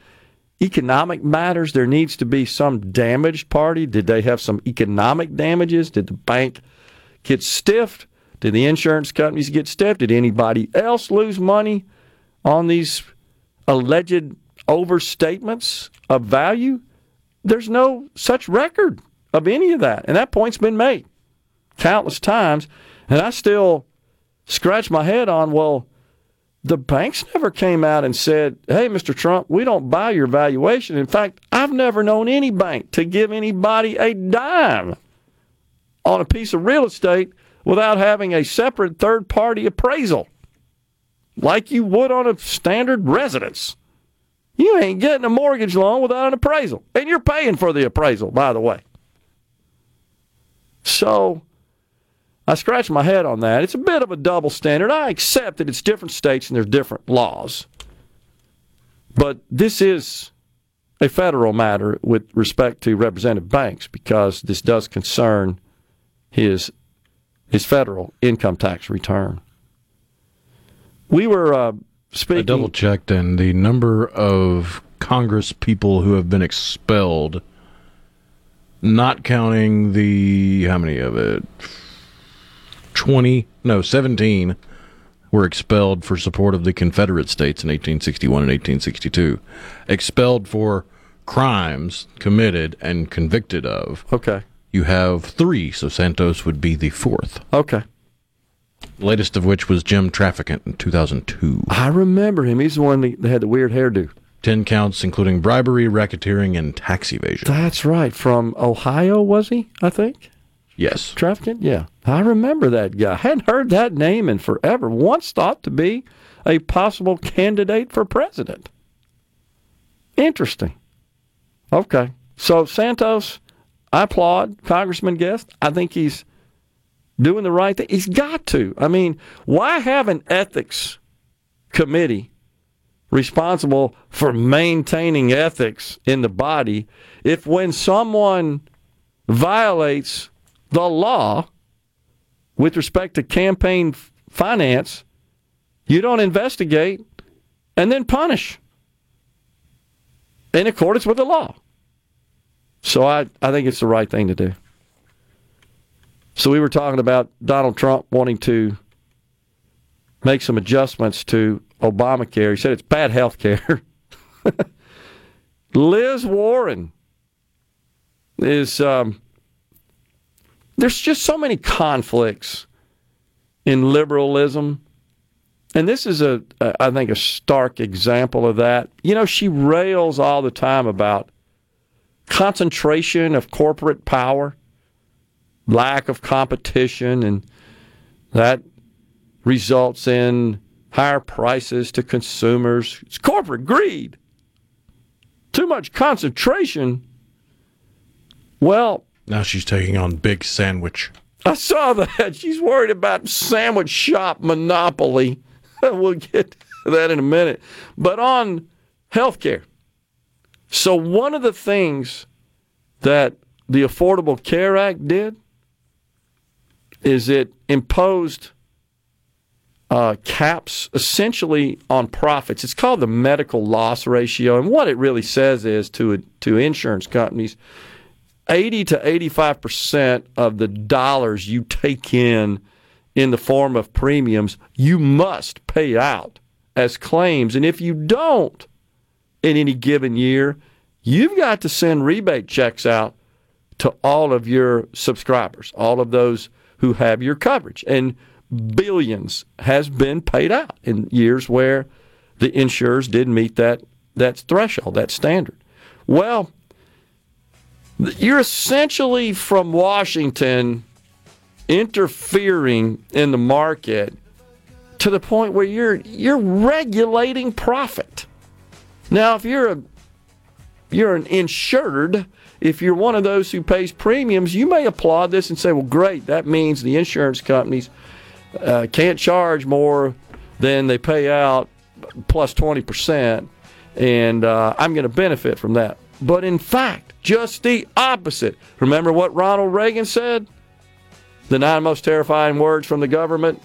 economic matters, there needs to be some damaged party. Did they have some economic damages? Did the bank get stiffed? Did the insurance companies get stiffed? Did anybody else lose money on these alleged overstatements of value? There's no such record of any of that. And that point's been made countless times. And I still scratch my head on, well, the banks never came out and said, hey, Mr. Trump, we don't buy your valuation. In fact, I've never known any bank to give anybody a dime on a piece of real estate without having a separate third party appraisal, like you would on a standard residence. You ain't getting a mortgage loan without an appraisal. And you're paying for the appraisal, by the way. So I scratch my head on that. It's a bit of a double standard. I accept that it's different states and there's different laws. But this is a federal matter with respect to representative banks because this does concern his his federal income tax return. We were uh, speaking. I double checked, and the number of Congress people who have been expelled, not counting the how many of it, 20, no, 17 were expelled for support of the Confederate States in 1861 and 1862. Expelled for crimes committed and convicted of. Okay. You have three, so Santos would be the fourth. Okay. Latest of which was Jim Traficant in 2002. I remember him. He's the one that had the weird hairdo. 10 counts, including bribery, racketeering, and tax evasion. That's right. From Ohio, was he? I think. Yes. Traficant? Yeah. I remember that guy. I hadn't heard that name in forever. Once thought to be a possible candidate for president. Interesting. Okay. So Santos, I applaud Congressman Guest. I think he's doing the right thing. He's got to. I mean, why have an ethics committee responsible for maintaining ethics in the body if when someone violates the law with respect to campaign finance, you don't investigate and then punish in accordance with the law. So I, I think it's the right thing to do. So we were talking about Donald Trump wanting to make some adjustments to Obamacare. He said it's bad health care. [LAUGHS] Liz Warren is um, there's just so many conflicts in liberalism. And this is a, a, I think, a stark example of that. You know, she rails all the time about concentration of corporate power, lack of competition, and that results in higher prices to consumers. It's corporate greed. Too much concentration. Well, now she's taking on Big Sandwich. I saw that. She's worried about sandwich shop monopoly. [LAUGHS] we'll get to that in a minute. But on healthcare. So, one of the things that the Affordable Care Act did is it imposed uh, caps essentially on profits. It's called the medical loss ratio. And what it really says is to, to insurance companies 80 to 85% of the dollars you take in in the form of premiums, you must pay out as claims. And if you don't in any given year, you've got to send rebate checks out to all of your subscribers, all of those who have your coverage. And billions has been paid out in years where the insurers didn't meet that, that threshold, that standard. Well, you're essentially from Washington interfering in the market to the point where you're you're regulating profit. Now, if you're a you're an insured, if you're one of those who pays premiums, you may applaud this and say, "Well, great, that means the insurance companies uh, can't charge more than they pay out plus twenty percent, and uh, I'm going to benefit from that." But in fact, just the opposite. Remember what Ronald Reagan said? The nine most terrifying words from the government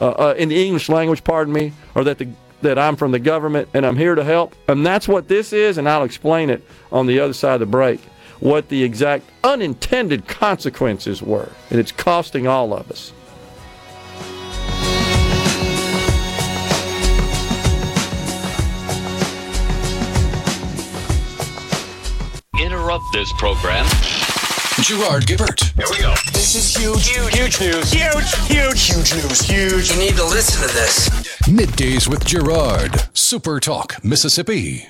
uh, uh, in the English language, pardon me, or that the that I'm from the government and I'm here to help. And that's what this is, and I'll explain it on the other side of the break. What the exact unintended consequences were, and it's costing all of us. Interrupt this program. Gerard Gibert. Here we go. This is huge. Huge, huge news. Huge, huge, huge news. Huge. You need to listen to this. Middays with Gerard. Super Talk, Mississippi.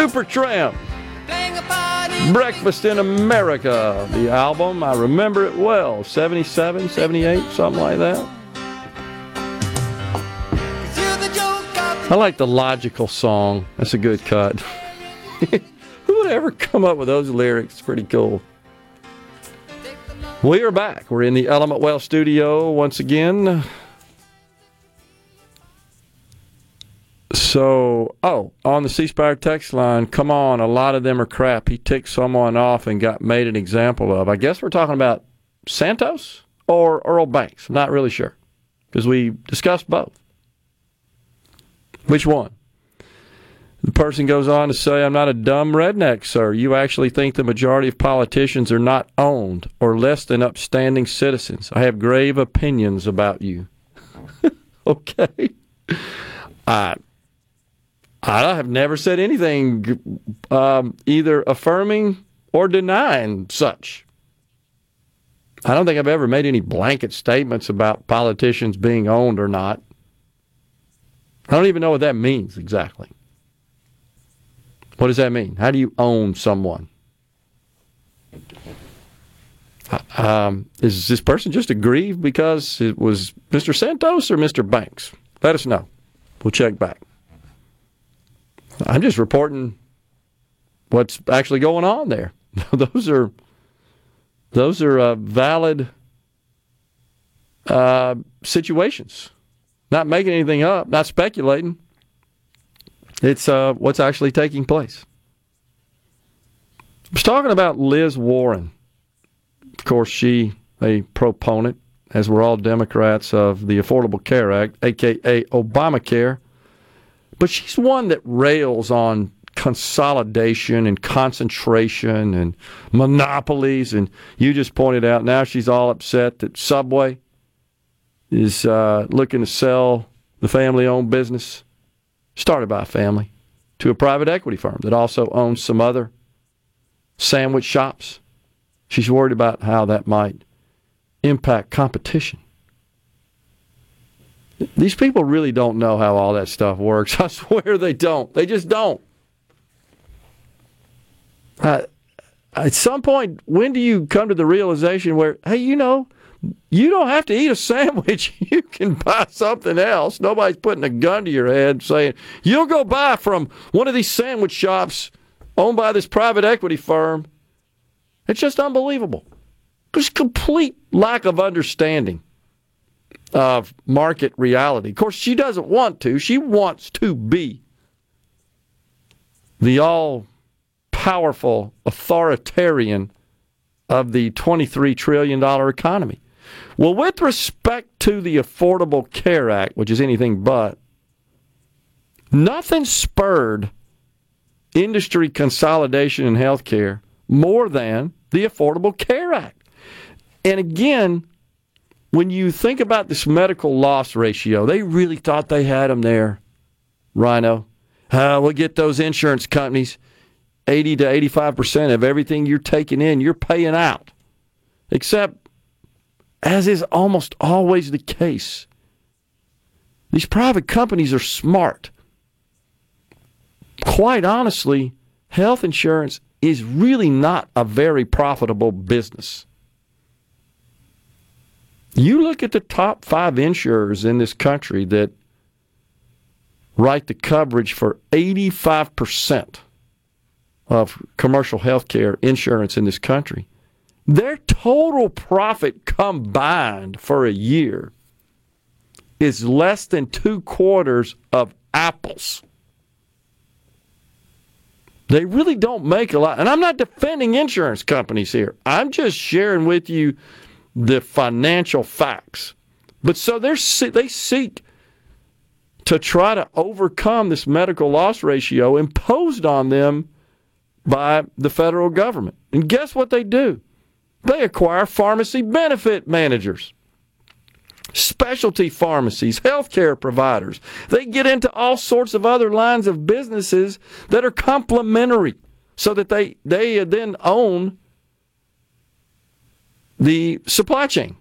Supertramp. Breakfast in America, the album. I remember it well. 77, 78, something like that. I like the logical song. That's a good cut. [LAUGHS] Who would ever come up with those lyrics? Pretty cool. We are back. We're in the Element Wealth studio once again. So, oh, on the C Spire text line, come on, a lot of them are crap. He ticked someone off and got made an example of. I guess we're talking about Santos or Earl Banks. I'm not really sure because we discussed both. Which one? The person goes on to say, I'm not a dumb redneck, sir. You actually think the majority of politicians are not owned or less than upstanding citizens. I have grave opinions about you. [LAUGHS] okay. I I have never said anything um, either affirming or denying such. I don't think I've ever made any blanket statements about politicians being owned or not. I don't even know what that means exactly. What does that mean? How do you own someone? Um, is this person just aggrieved because it was Mr. Santos or Mr. Banks? Let us know. We'll check back. I'm just reporting what's actually going on there. [LAUGHS] those are those are uh, valid uh, situations. Not making anything up, not speculating. It's uh, what's actually taking place. I was talking about Liz Warren. Of course, she a proponent, as we're all Democrats, of the Affordable Care Act, aka Obamacare. But she's one that rails on consolidation and concentration and monopolies. And you just pointed out now she's all upset that Subway is uh, looking to sell the family owned business, started by a family, to a private equity firm that also owns some other sandwich shops. She's worried about how that might impact competition. These people really don't know how all that stuff works. [LAUGHS] I swear they don't. They just don't. Uh, at some point, when do you come to the realization where, hey, you know, you don't have to eat a [LAUGHS] sandwich. You can buy something else. Nobody's putting a gun to your head saying, you'll go buy from one of these sandwich shops owned by this private equity firm. It's just unbelievable. There's complete lack of understanding of market reality. Of course, she doesn't want to. She wants to be the all powerful authoritarian of the $23 trillion economy. Well, with respect to the Affordable Care Act, which is anything but, nothing spurred industry consolidation in healthcare more than the Affordable Care Act. And again, when you think about this medical loss ratio, they really thought they had them there, Rhino. Uh, we'll get those insurance companies 80 to 85% of everything you're taking in, you're paying out. Except, as is almost always the case, these private companies are smart. Quite honestly, health insurance is really not a very profitable business. You look at the top five insurers in this country that write the coverage for 85% of commercial health care insurance in this country. Their total profit combined for a year is less than two quarters of apples. They really don't make a lot. And I'm not defending insurance companies here. I'm just sharing with you the financial facts. But so they seek to try to overcome this medical loss ratio imposed on them by the federal government. And guess what they do? They acquire pharmacy benefit managers, specialty pharmacies, healthcare providers. They get into all sorts of other lines of businesses that are complementary so that they, they then own the supply chain.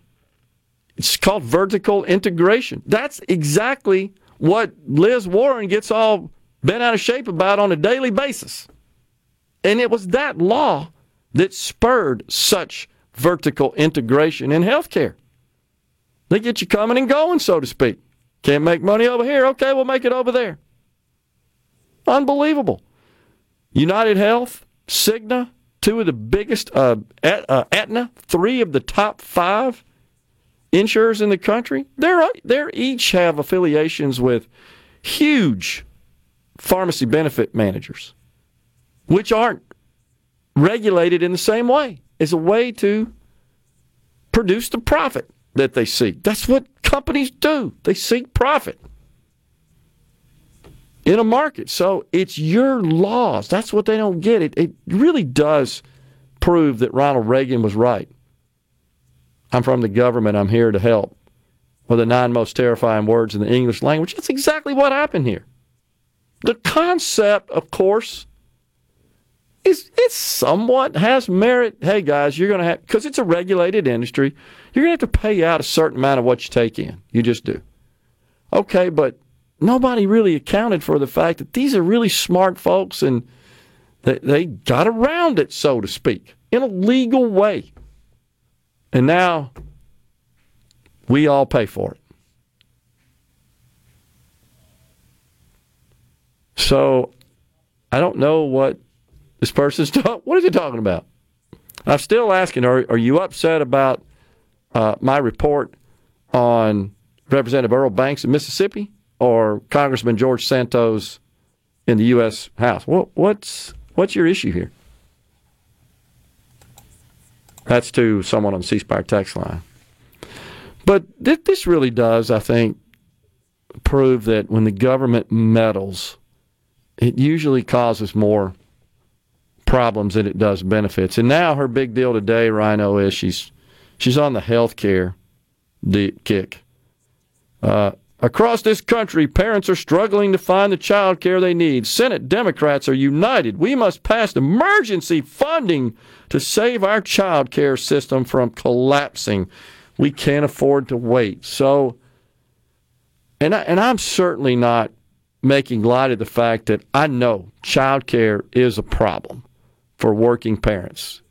It's called vertical integration. That's exactly what Liz Warren gets all bent out of shape about on a daily basis. And it was that law that spurred such vertical integration in healthcare. They get you coming and going, so to speak. Can't make money over here. Okay, we'll make it over there. Unbelievable. United Health, Cigna, two of the biggest, uh, uh, Aetna, three of the top five insurers in the country. They're they're each have affiliations with huge pharmacy benefit managers, which aren't regulated in the same way. It's a way to produce the profit that they seek. That's what companies do. They seek profit in a market. So it's your laws. That's what they don't get. It, it really does prove that Ronald Reagan was right. I'm from the government. I'm here to help. Or the nine most terrifying words in the English language. That's exactly what happened here. The concept, of course, is it somewhat has merit. Hey guys, you're going to have because it's a regulated industry. You're going to have to pay out a certain amount of what you take in. You just do. Okay, but nobody really accounted for the fact that these are really smart folks and they, they got around it, so to speak, in a legal way. And now we all pay for it. So I don't know what this person's [LAUGHS] talking. What is he talking about? I'm still asking, are, are you upset about uh, my report on Representative Earl Banks in Mississippi or Congressman George Santos in the U.S. House? What, what's, what's your issue here? That's to someone on the C Spire text line. But th- this really does, I think, prove that when the government meddles, it usually causes more problems than it does benefits. And now her big deal today, Rhino, is she's she's on the health care kick. Uh, Across this country, parents are struggling to find the child care they need. Senate Democrats are united. We must pass emergency funding to save our child care system from collapsing. We can't afford to wait. So, and, I, and I'm certainly not making light of the fact that I know child care is a problem for working parents.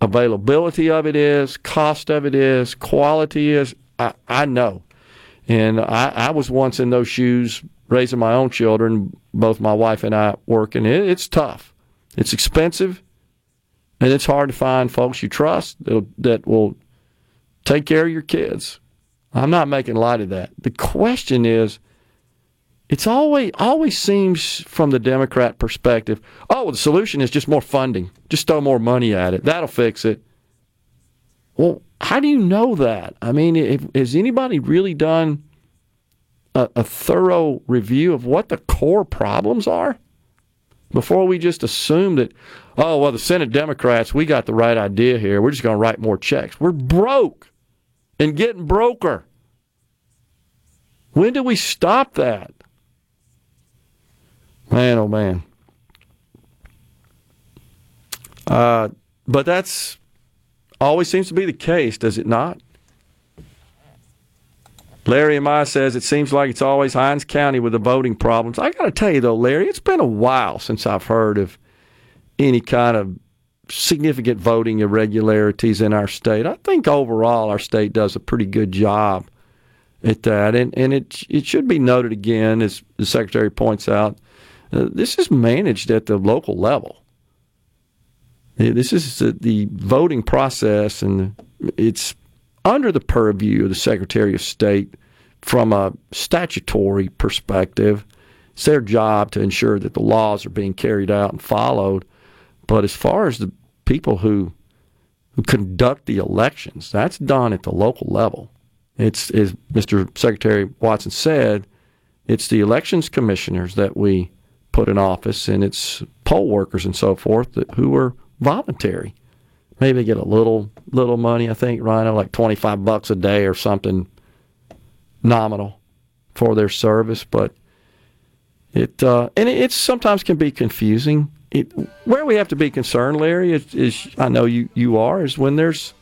Availability of it is, cost of it is, quality is. I, I know. And I, I was once in those shoes raising my own children, both my wife and I working. It, it's tough. It's expensive. And it's hard to find folks you trust that will take care of your kids. I'm not making light of that. The question is, it's always always seems from the Democrat perspective, oh, the solution is just more funding. Just throw more money at it. That'll fix it. Well, how do you know that? I mean, if, has anybody really done a, a thorough review of what the core problems are before we just assume that, oh, well, the Senate Democrats, we got the right idea here. We're just going to write more checks. We're broke and getting broker. When do we stop that? Man, oh man. Uh, but that's always seems to be the case, does it not? Larry Amaya says it seems like it's always Hinds County with the voting problems. I got to tell you though, Larry, it's been a while since I've heard of any kind of significant voting irregularities in our state. I think overall our state does a pretty good job at that, and and it it should be noted again, as the secretary points out, uh, this is managed at the local level. This is the, the voting process, and it's under the purview of the Secretary of State from a statutory perspective. It's their job to ensure that the laws are being carried out and followed. But as far as the people who who conduct the elections, that's done at the local level. It's as Mr. Secretary Watson said, it's the elections commissioners that we put in office, and it's poll workers and so forth that, who are voluntary. Maybe get a little little money, I think, Rhino, like twenty five bucks a day or something nominal for their service, but it uh, and it, it, sometimes can be confusing. It, where we have to be concerned, Larry, is, is, I know you you are, is when there's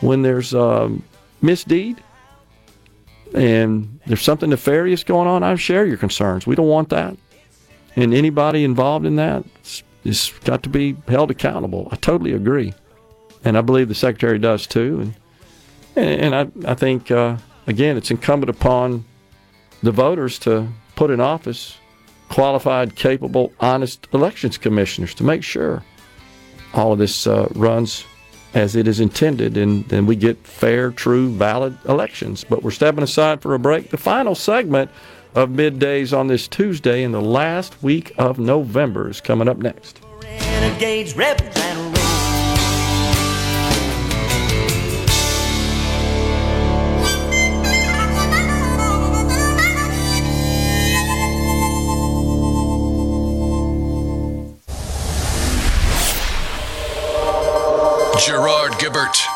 when there's um, misdeed and there's something nefarious going on. I share your concerns. We don't want that, and anybody involved in that is got to be held accountable. I totally agree, and I believe the secretary does too. And and, I I think uh, again it's incumbent upon the voters to put in office qualified, capable, honest elections commissioners to make sure all of this uh, runs as it is intended and then we get fair, true, valid elections. But we're stepping aside for a break. The final segment of middays on this Tuesday in the last week of November is coming up next. Renegades, rebels, and Gerard Gibert.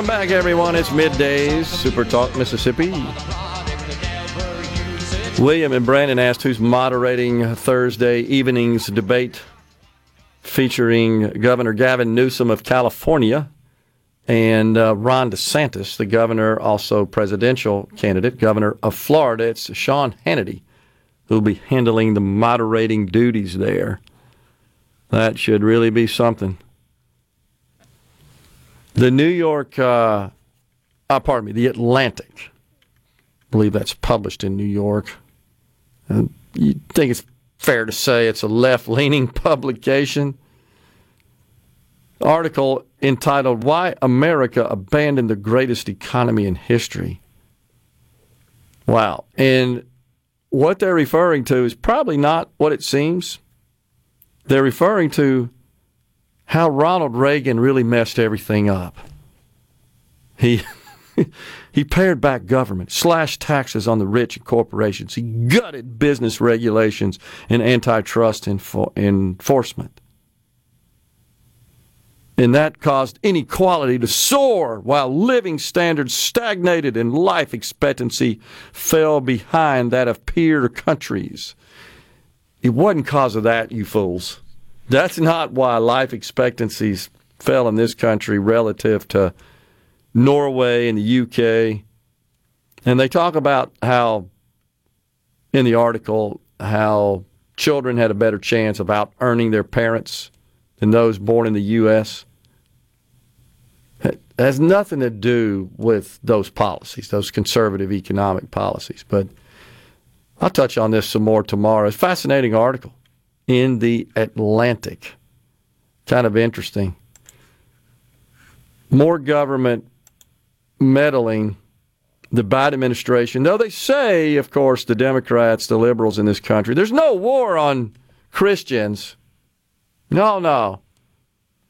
Welcome back, everyone. It's middays, Super Talk Mississippi. William and Brandon asked who's moderating Thursday evening's debate featuring Governor Gavin Newsom of California and uh, Ron DeSantis, the governor, also presidential candidate, governor of Florida. It's Sean Hannity who'll be handling the moderating duties there. That should really be something. The New York, uh, uh, pardon me, the Atlantic. I believe that's published in New York. And you think it's fair to say it's a left leaning [LAUGHS] publication. Article entitled Why America Abandoned the Greatest Economy in History. Wow. And what they're referring to is probably not what it seems. They're referring to how Ronald Reagan really messed everything up. He [LAUGHS] he pared back government, slashed taxes on the rich and corporations. He gutted business regulations and antitrust info- enforcement. And that caused inequality to soar while living standards stagnated and life expectancy fell behind that of peer countries. It wasn't cause of that, you fools. That's not why life expectancies fell in this country relative to Norway and the UK. And they talk about how, in the article, how children had a better chance of out earning their parents than those born in the U.S. It has nothing to do with those policies, those conservative economic policies. But I'll touch on this some more tomorrow. It's a fascinating article in the Atlantic. Kind of interesting. More government meddling the Biden administration, though they say, of course, the Democrats, the liberals in this country, there's no war on Christians. No, no.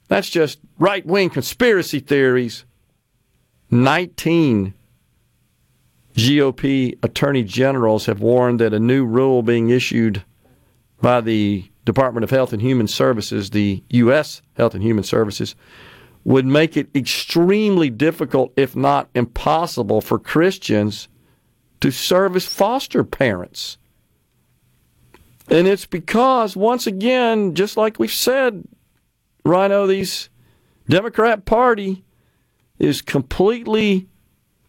That's just right wing conspiracy theories. 19 GOP attorney generals have warned that a new rule being issued by the Department of Health and Human Services, the U.S. Health and Human Services, would make it extremely difficult, if not impossible, for Christians to serve as foster parents. And it's because, once again, just like we've said, Rhino, these Democrat Party is completely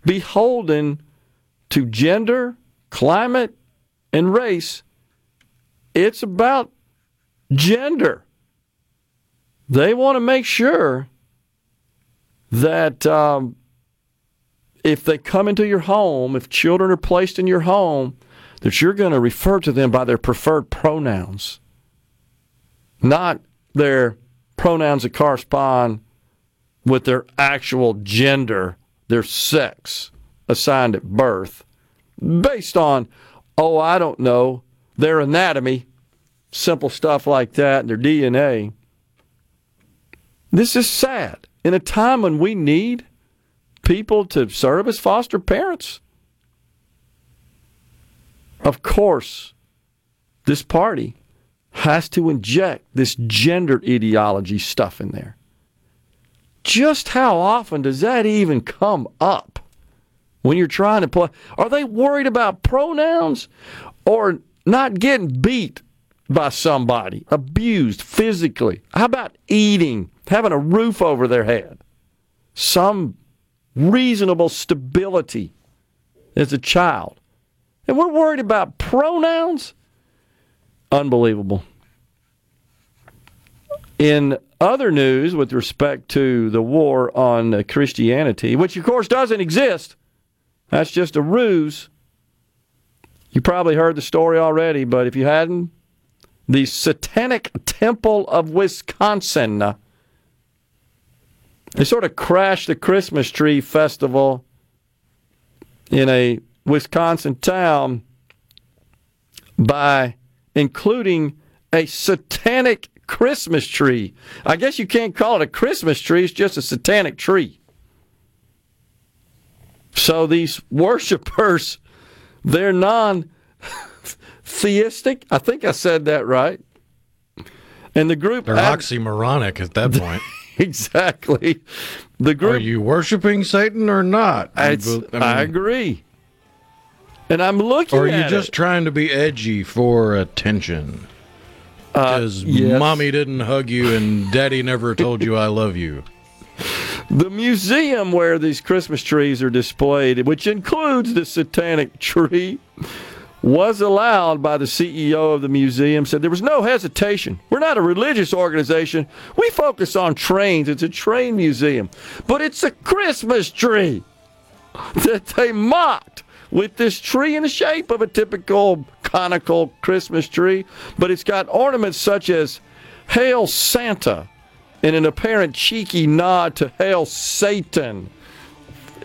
beholden to gender, climate, and race. It's about gender. They want to make sure that um, if they come into your home, if children are placed in your home, that you're going to refer to them by their preferred pronouns, not their pronouns that correspond with their actual gender, their sex assigned at birth, based on, oh, I don't know, their anatomy, simple stuff like that, their DNA. This is sad. In a time when we need people to serve as foster parents, of course, this party has to inject this gender ideology stuff in there. Just how often does that even come up when you're trying to play? Are they worried about pronouns or not getting beat by somebody, abused physically? How about eating, having a roof over their head? Some reasonable stability as a child. And we're worried about pronouns? Unbelievable. In other news with respect to the war on Christianity, which of course doesn't exist, that's just a ruse. You probably heard the story already, but if you hadn't, the Satanic Temple of Wisconsin. Uh, they sort of crashed the Christmas tree festival in a Wisconsin town by including a satanic Christmas tree. I guess you can't call it a Christmas tree, it's just a satanic tree. So these worshipers, they're non theistic. I think I said that right. And the group. They're ad- oxymoronic at that point. [LAUGHS] exactly. The group. Are you worshiping Satan or not? I, mean, I agree. And I'm looking Or are you just it. trying to be edgy for attention? Because uh, yes. mommy didn't hug you and daddy never told you I love you. [LAUGHS] The museum where these Christmas trees are displayed, which includes the satanic tree, was allowed by the CEO of the museum, said there was no hesitation. We're not a religious organization. We focus on trains. It's a train museum. But it's a Christmas tree that they mocked with this tree in the shape of a typical conical Christmas tree, but it's got ornaments such as Hail Santa in an apparent cheeky nod to Hail Satan.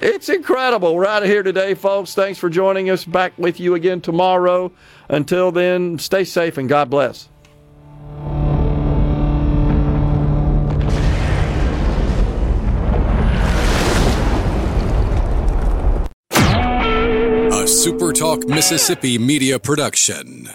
It's incredible. We're out of here today, folks. Thanks for joining us. Back with you again tomorrow. Until then, stay safe and God bless. A SuperTalk Mississippi Media Production.